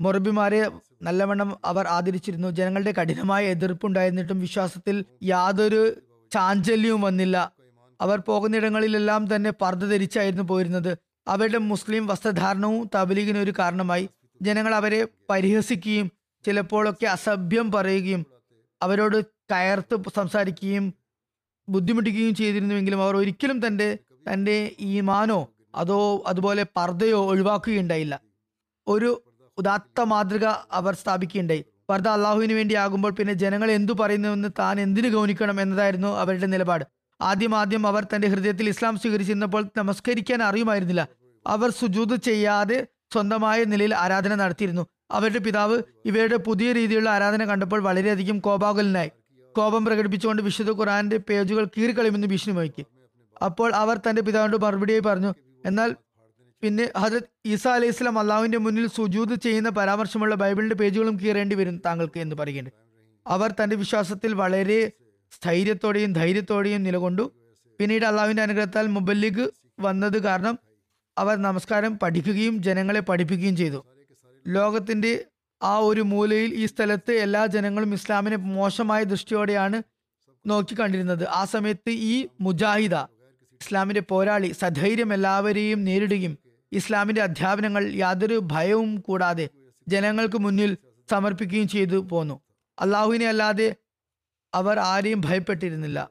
Speaker 2: മൊറബിമാരെ നല്ലവണ്ണം അവർ ആദരിച്ചിരുന്നു. ജനങ്ങളുടെ കഠിനമായ എതിർപ്പുണ്ടായിരുന്നിട്ടും വിശ്വാസത്തിൽ യാതൊരു ചാഞ്ചല്യവും വന്നില്ല. അവർ പോകുന്നിടങ്ങളിലെല്ലാം തന്നെ പർദ്ദ ധരിച്ചായിരുന്നു പോയിരുന്നത്. അവരുടെ മുസ്ലിം വസ്ത്രധാരണവും തബലീഗിന് ഒരു കാരണമായി. ജനങ്ങൾ അവരെ പരിഹസിക്കുകയും ചിലപ്പോഴൊക്കെ അസഭ്യം പറയുകയും അവരോട് കയർത്ത് സംസാരിക്കുകയും ബുദ്ധിമുട്ടിക്കുകയും ചെയ്തിരുന്നുവെങ്കിലും അവർ ഒരിക്കലും തന്റെ തന്റെ ഈമാനോ അതോ അതുപോലെ പർദ്ദയോ ഒഴിവാക്കുകയുണ്ടായില്ല. ഒരു ഉദാത്ത മാതൃക അവർ സ്ഥാപിക്കുകയുണ്ടായി. പർദ്ദ അള്ളാഹുവിന് വേണ്ടി ആകുമ്പോൾ പിന്നെ ജനങ്ങൾ എന്തു പറയുന്നുവെന്ന് താൻ എന്തിനു ഗൗനിക്കണം എന്നതായിരുന്നു അവരുടെ നിലപാട്. ആദ്യം ആദ്യം അവർ തന്റെ ഹൃദയത്തിൽ ഇസ്ലാം സ്വീകരിച്ചിരുന്നപ്പോൾ നമസ്കരിക്കാൻ അറിയുമായിരുന്നില്ല. അവർ സുജൂത് ചെയ്യാതെ സ്വന്തമായ നിലയിൽ ആരാധന നടത്തിയിരുന്നു. അവരുടെ പിതാവ് ഇവരുടെ പുതിയ രീതിയിലുള്ള ആരാധന കണ്ടപ്പോൾ വളരെയധികം കോപാകുലനായി. കോപം പ്രകടിപ്പിച്ചുകൊണ്ട് വിശുദ്ധ ഖുറാന്റെ പേജുകൾ കീറിക്കളയുമെന്ന് ഭീഷണി വഹിക്കും. അപ്പോൾ അവർ തന്റെ പിതാവിനോട് മറുപടിയായി പറഞ്ഞു എന്നാൽ പിന്നെ ഹജരത് ഈസ അലൈഹി സ്വലാം അള്ളാഹുവിന്റെ മുന്നിൽ സുജൂത് ചെയ്യുന്ന പരാമർശമുള്ള ബൈബിളിന്റെ പേജുകളും കീറേണ്ടി വരും താങ്കൾക്ക് എന്ന് പറയുന്നുണ്ട് അവർ തന്റെ വിശ്വാസത്തിൽ വളരെ സ്ഥൈര്യത്തോടെയും ധൈര്യത്തോടെയും നിലകൊണ്ടു. പിന്നീട് അള്ളാഹുവിന്റെ അനുഗ്രഹത്താൽ മുബല്ലിഗ് വന്നത് കാരണം അവർ നമസ്കാരം പഠിക്കുകയും ജനങ്ങളെ പഠിപ്പിക്കുകയും ചെയ്തു. ലോകത്തിന്റെ ആ ഒരു മൂലയിൽ ഈ സ്ഥലത്ത് എല്ലാ ജനങ്ങളും ഇസ്ലാമിനെ മോശമായ ദൃഷ്ടിയോടെയാണ് നോക്കിക്കണ്ടിരുന്നത് ആ സമയത്ത് ഈ മുജാഹിദ ഇസ്ലാമിന്റെ പോരാളി സധൈര്യം എല്ലാവരെയും നേരിടുകയും ഇസ്ലാമിന്റെ അധ്യാപനങ്ങൾ യാതൊരു ഭയവും കൂടാതെ ജനങ്ങൾക്ക് മുന്നിൽ സമർപ്പിക്കുകയും ചെയ്തു പോന്നു. അള്ളാഹുവിനെ അല്ലാതെ അവർ ആരെയും ഭയപ്പെട്ടിരുന്നില്ല.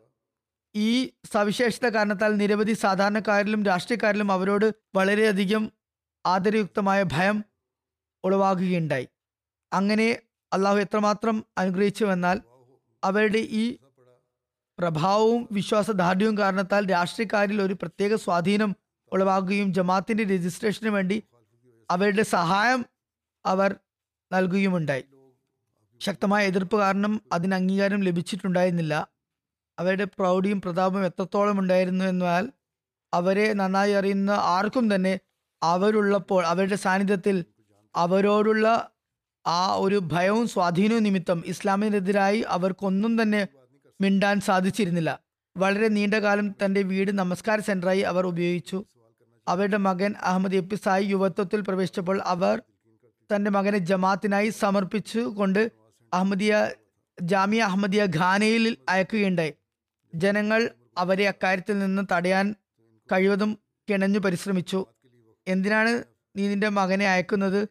Speaker 2: ഈ സവിശേഷത കാരണത്താൽ നിരവധി സാധാരണക്കാരിലും രാഷ്ട്രീയക്കാരിലും അവരോട് വളരെയധികം ആദരയുക്തമായ ഭയം ഉളവാകുകയുണ്ടായി. അങ്ങനെ അള്ളാഹു എത്രമാത്രം അനുഗ്രഹിച്ചുവെന്നാൽ അവരുടെ ഈ പ്രഭാവവും വിശ്വാസദാർഢ്യവും കാരണത്താൽ രാഷ്ട്രീയക്കാരിൽ ഒരു പ്രത്യേക സ്വാധീനം ഉളവാകുകയും ജമാത്തിന്റെ രജിസ്ട്രേഷന് വേണ്ടി അവരുടെ സഹായം അവർ നൽകുകയുമുണ്ടായി. ശക്തമായ എതിർപ്പ് കാരണം അതിന് അംഗീകാരം ലഭിച്ചിട്ടുണ്ടായിരുന്നില്ല. അവരുടെ പ്രൗഢിയും പ്രതാപവും എത്രത്തോളം ഉണ്ടായിരുന്നു എന്നാൽ അവരെ നന്നായി അറിയുന്ന ആർക്കും തന്നെ അവരുള്ളപ്പോൾ അവരുടെ സാന്നിധ്യത്തിൽ അവരോടുള്ള ആ ഒരു ഭയവും സ്വാധീനവും നിമിത്തം ഇസ്ലാമിനെതിരായി അവർക്കൊന്നും തന്നെ മിണ്ടാൻ സാധിച്ചിരുന്നില്ല. വളരെ നീണ്ട കാലം തന്റെ വീട് നമസ്കാര സെന്ററായി അവർ ഉപയോഗിച്ചു. അവരുടെ മകൻ അഹമ്മദ് എപ്പിസായി യുവത്വത്തിൽ പ്രവേശിച്ചപ്പോൾ അവർ തന്റെ മകനെ ജമാത്തിനായി സമർപ്പിച്ചു കൊണ്ട് അഹമ്മദിയ ജാമിയ അഹമ്മദിയ ഖാനയിൽ അയക്കുകയുണ്ടായി. ജനങ്ങൾ അവരെ അക്കാര്യത്തിൽ നിന്ന് തടയാൻ കഴിവതും കിണഞ്ഞു പരിശ്രമിച്ചു. എന്തിനാണ് നീ നിന്റെ മകനെ അയക്കുന്നത്?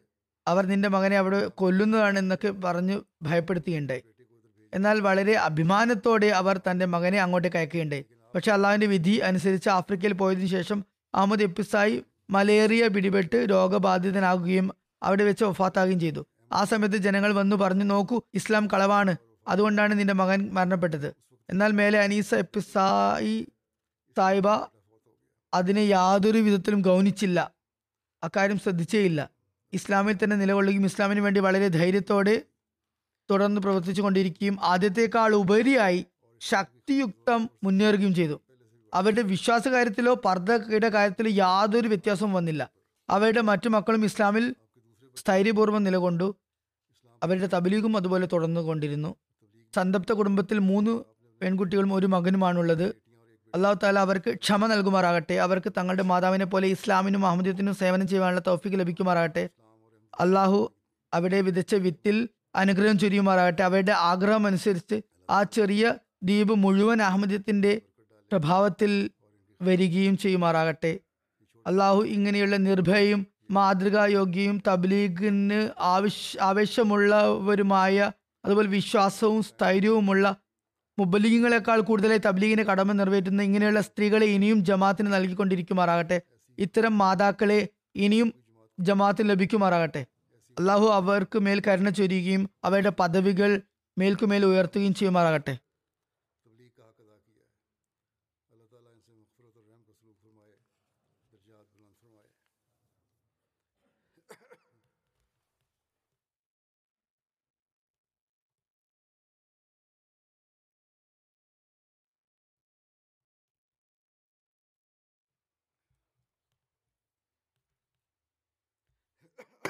Speaker 2: അവർ നിന്റെ മകനെ അവിടെ കൊല്ലുന്നതാണ് എന്നൊക്കെ പറഞ്ഞു ഭയപ്പെടുത്തുകയുണ്ടായി. എന്നാൽ വളരെ അഭിമാനത്തോടെ അവർ തന്റെ മകനെ അങ്ങോട്ടേക്ക് അയക്കുകയുണ്ടായി. പക്ഷെ അള്ളാഹുവിന്റെ വിധി അനുസരിച്ച് ആഫ്രിക്കയിൽ പോയതിനു ശേഷം അഹമ്മദ് എപ്പിസായി മലേറിയ പിടിപെട്ട് രോഗബാധിതനാകുകയും അവിടെ വെച്ച് ഒഫാത്താകുകയും ചെയ്തു. ആ സമയത്ത് ജനങ്ങൾ വന്നു പറഞ്ഞു നോക്കൂ ഇസ്ലാം കളവാണ്. അതുകൊണ്ടാണ് നിന്റെ മകൻ മരണപ്പെട്ടത്. എന്നാൽ മേലെ അനീസ എപ്പിസായി സായിബ അതിനെ യാതൊരു വിധത്തിലും ഗൗനിച്ചില്ല. അക്കാര്യം ശ്രദ്ധിച്ചേയില്ല. ഇസ്ലാമിൽ തന്നെ നിലകൊള്ളുകയും ഇസ്ലാമിന് വേണ്ടി വളരെ ധൈര്യത്തോടെ തുടർന്ന് പ്രവർത്തിച്ചു കൊണ്ടിരിക്കുകയും ആദ്യത്തെക്കാൾ ഉപരിയായി ശക്തിയുക്തം മുന്നേറുകയും ചെയ്തു. അവരുടെ വിശ്വാസ കാര്യത്തിലോ പർദ്ദയുടെ കാര്യത്തിലോ യാതൊരു വ്യത്യാസവും വന്നില്ല. അവരുടെ മറ്റു മക്കളും ഇസ്ലാമിൽ സ്ഥൈര്യപൂർവം നിലകൊണ്ടു. അവരുടെ തബലീഗും അതുപോലെ തുടർന്നു കൊണ്ടിരുന്നു. സന്തപ്ത കുടുംബത്തിൽ മൂന്ന് പെൺകുട്ടികളും ഒരു മകനുമാണുള്ളത്. അള്ളാഹു താല അവർക്ക് ക്ഷമ നൽകുമാറാകട്ടെ. അവർക്ക് തങ്ങളുടെ മാതാവിനെ പോലെ ഇസ്ലാമിനും അഹമ്മദത്തിനും സേവനം ചെയ്യാനുള്ള തൗഫിക്ക് ലഭിക്കുമാറാകട്ടെ. അള്ളാഹു അവിടെ വിതച്ച വിത്തിൽ അനുഗ്രഹം ചൊരിയുമാറാകട്ടെ. അവരുടെ ആഗ്രഹം അനുസരിച്ച് ആ ചെറിയ ദ്വീപ് മുഴുവൻ അഹമ്മദത്തിന്റെ പ്രഭാവത്തിൽ വരികയും ചെയ്യുമാറാകട്ടെ. അള്ളാഹു ഇങ്ങനെയുള്ള നിർഭയയും മാതൃകായോഗ്യയും തബ്ലീഗിന് ആവശ്യ ആവേശമുള്ളവരുമായ അതുപോലെ വിശ്വാസവും സ്ഥൈര്യവുമുള്ള മുബലീങ്ങളെക്കാൾ കൂടുതലായി തബ്ലീഗിന്റെ കടമ നിറവേറ്റുന്ന ഇങ്ങനെയുള്ള സ്ത്രീകളെ ഇനിയും ജമാത്തിന് നൽകിക്കൊണ്ടിരിക്കുമാറാകട്ടെ. ഇത്തരം മാതാക്കളെ ഇനിയും ജമാത്തിന് ലഭിക്കുമാറാകട്ടെ. അള്ളാഹു അവർക്ക് മേൽ കരുണ ചൊരിയുകയും അവരുടെ പദവികൾ മേൽക്കുമേൽ ഉയർത്തുകയും ചെയ്യുമാറാകട്ടെ.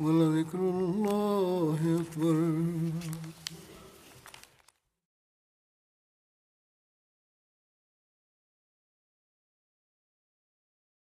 Speaker 1: ولذكر الله أكبر.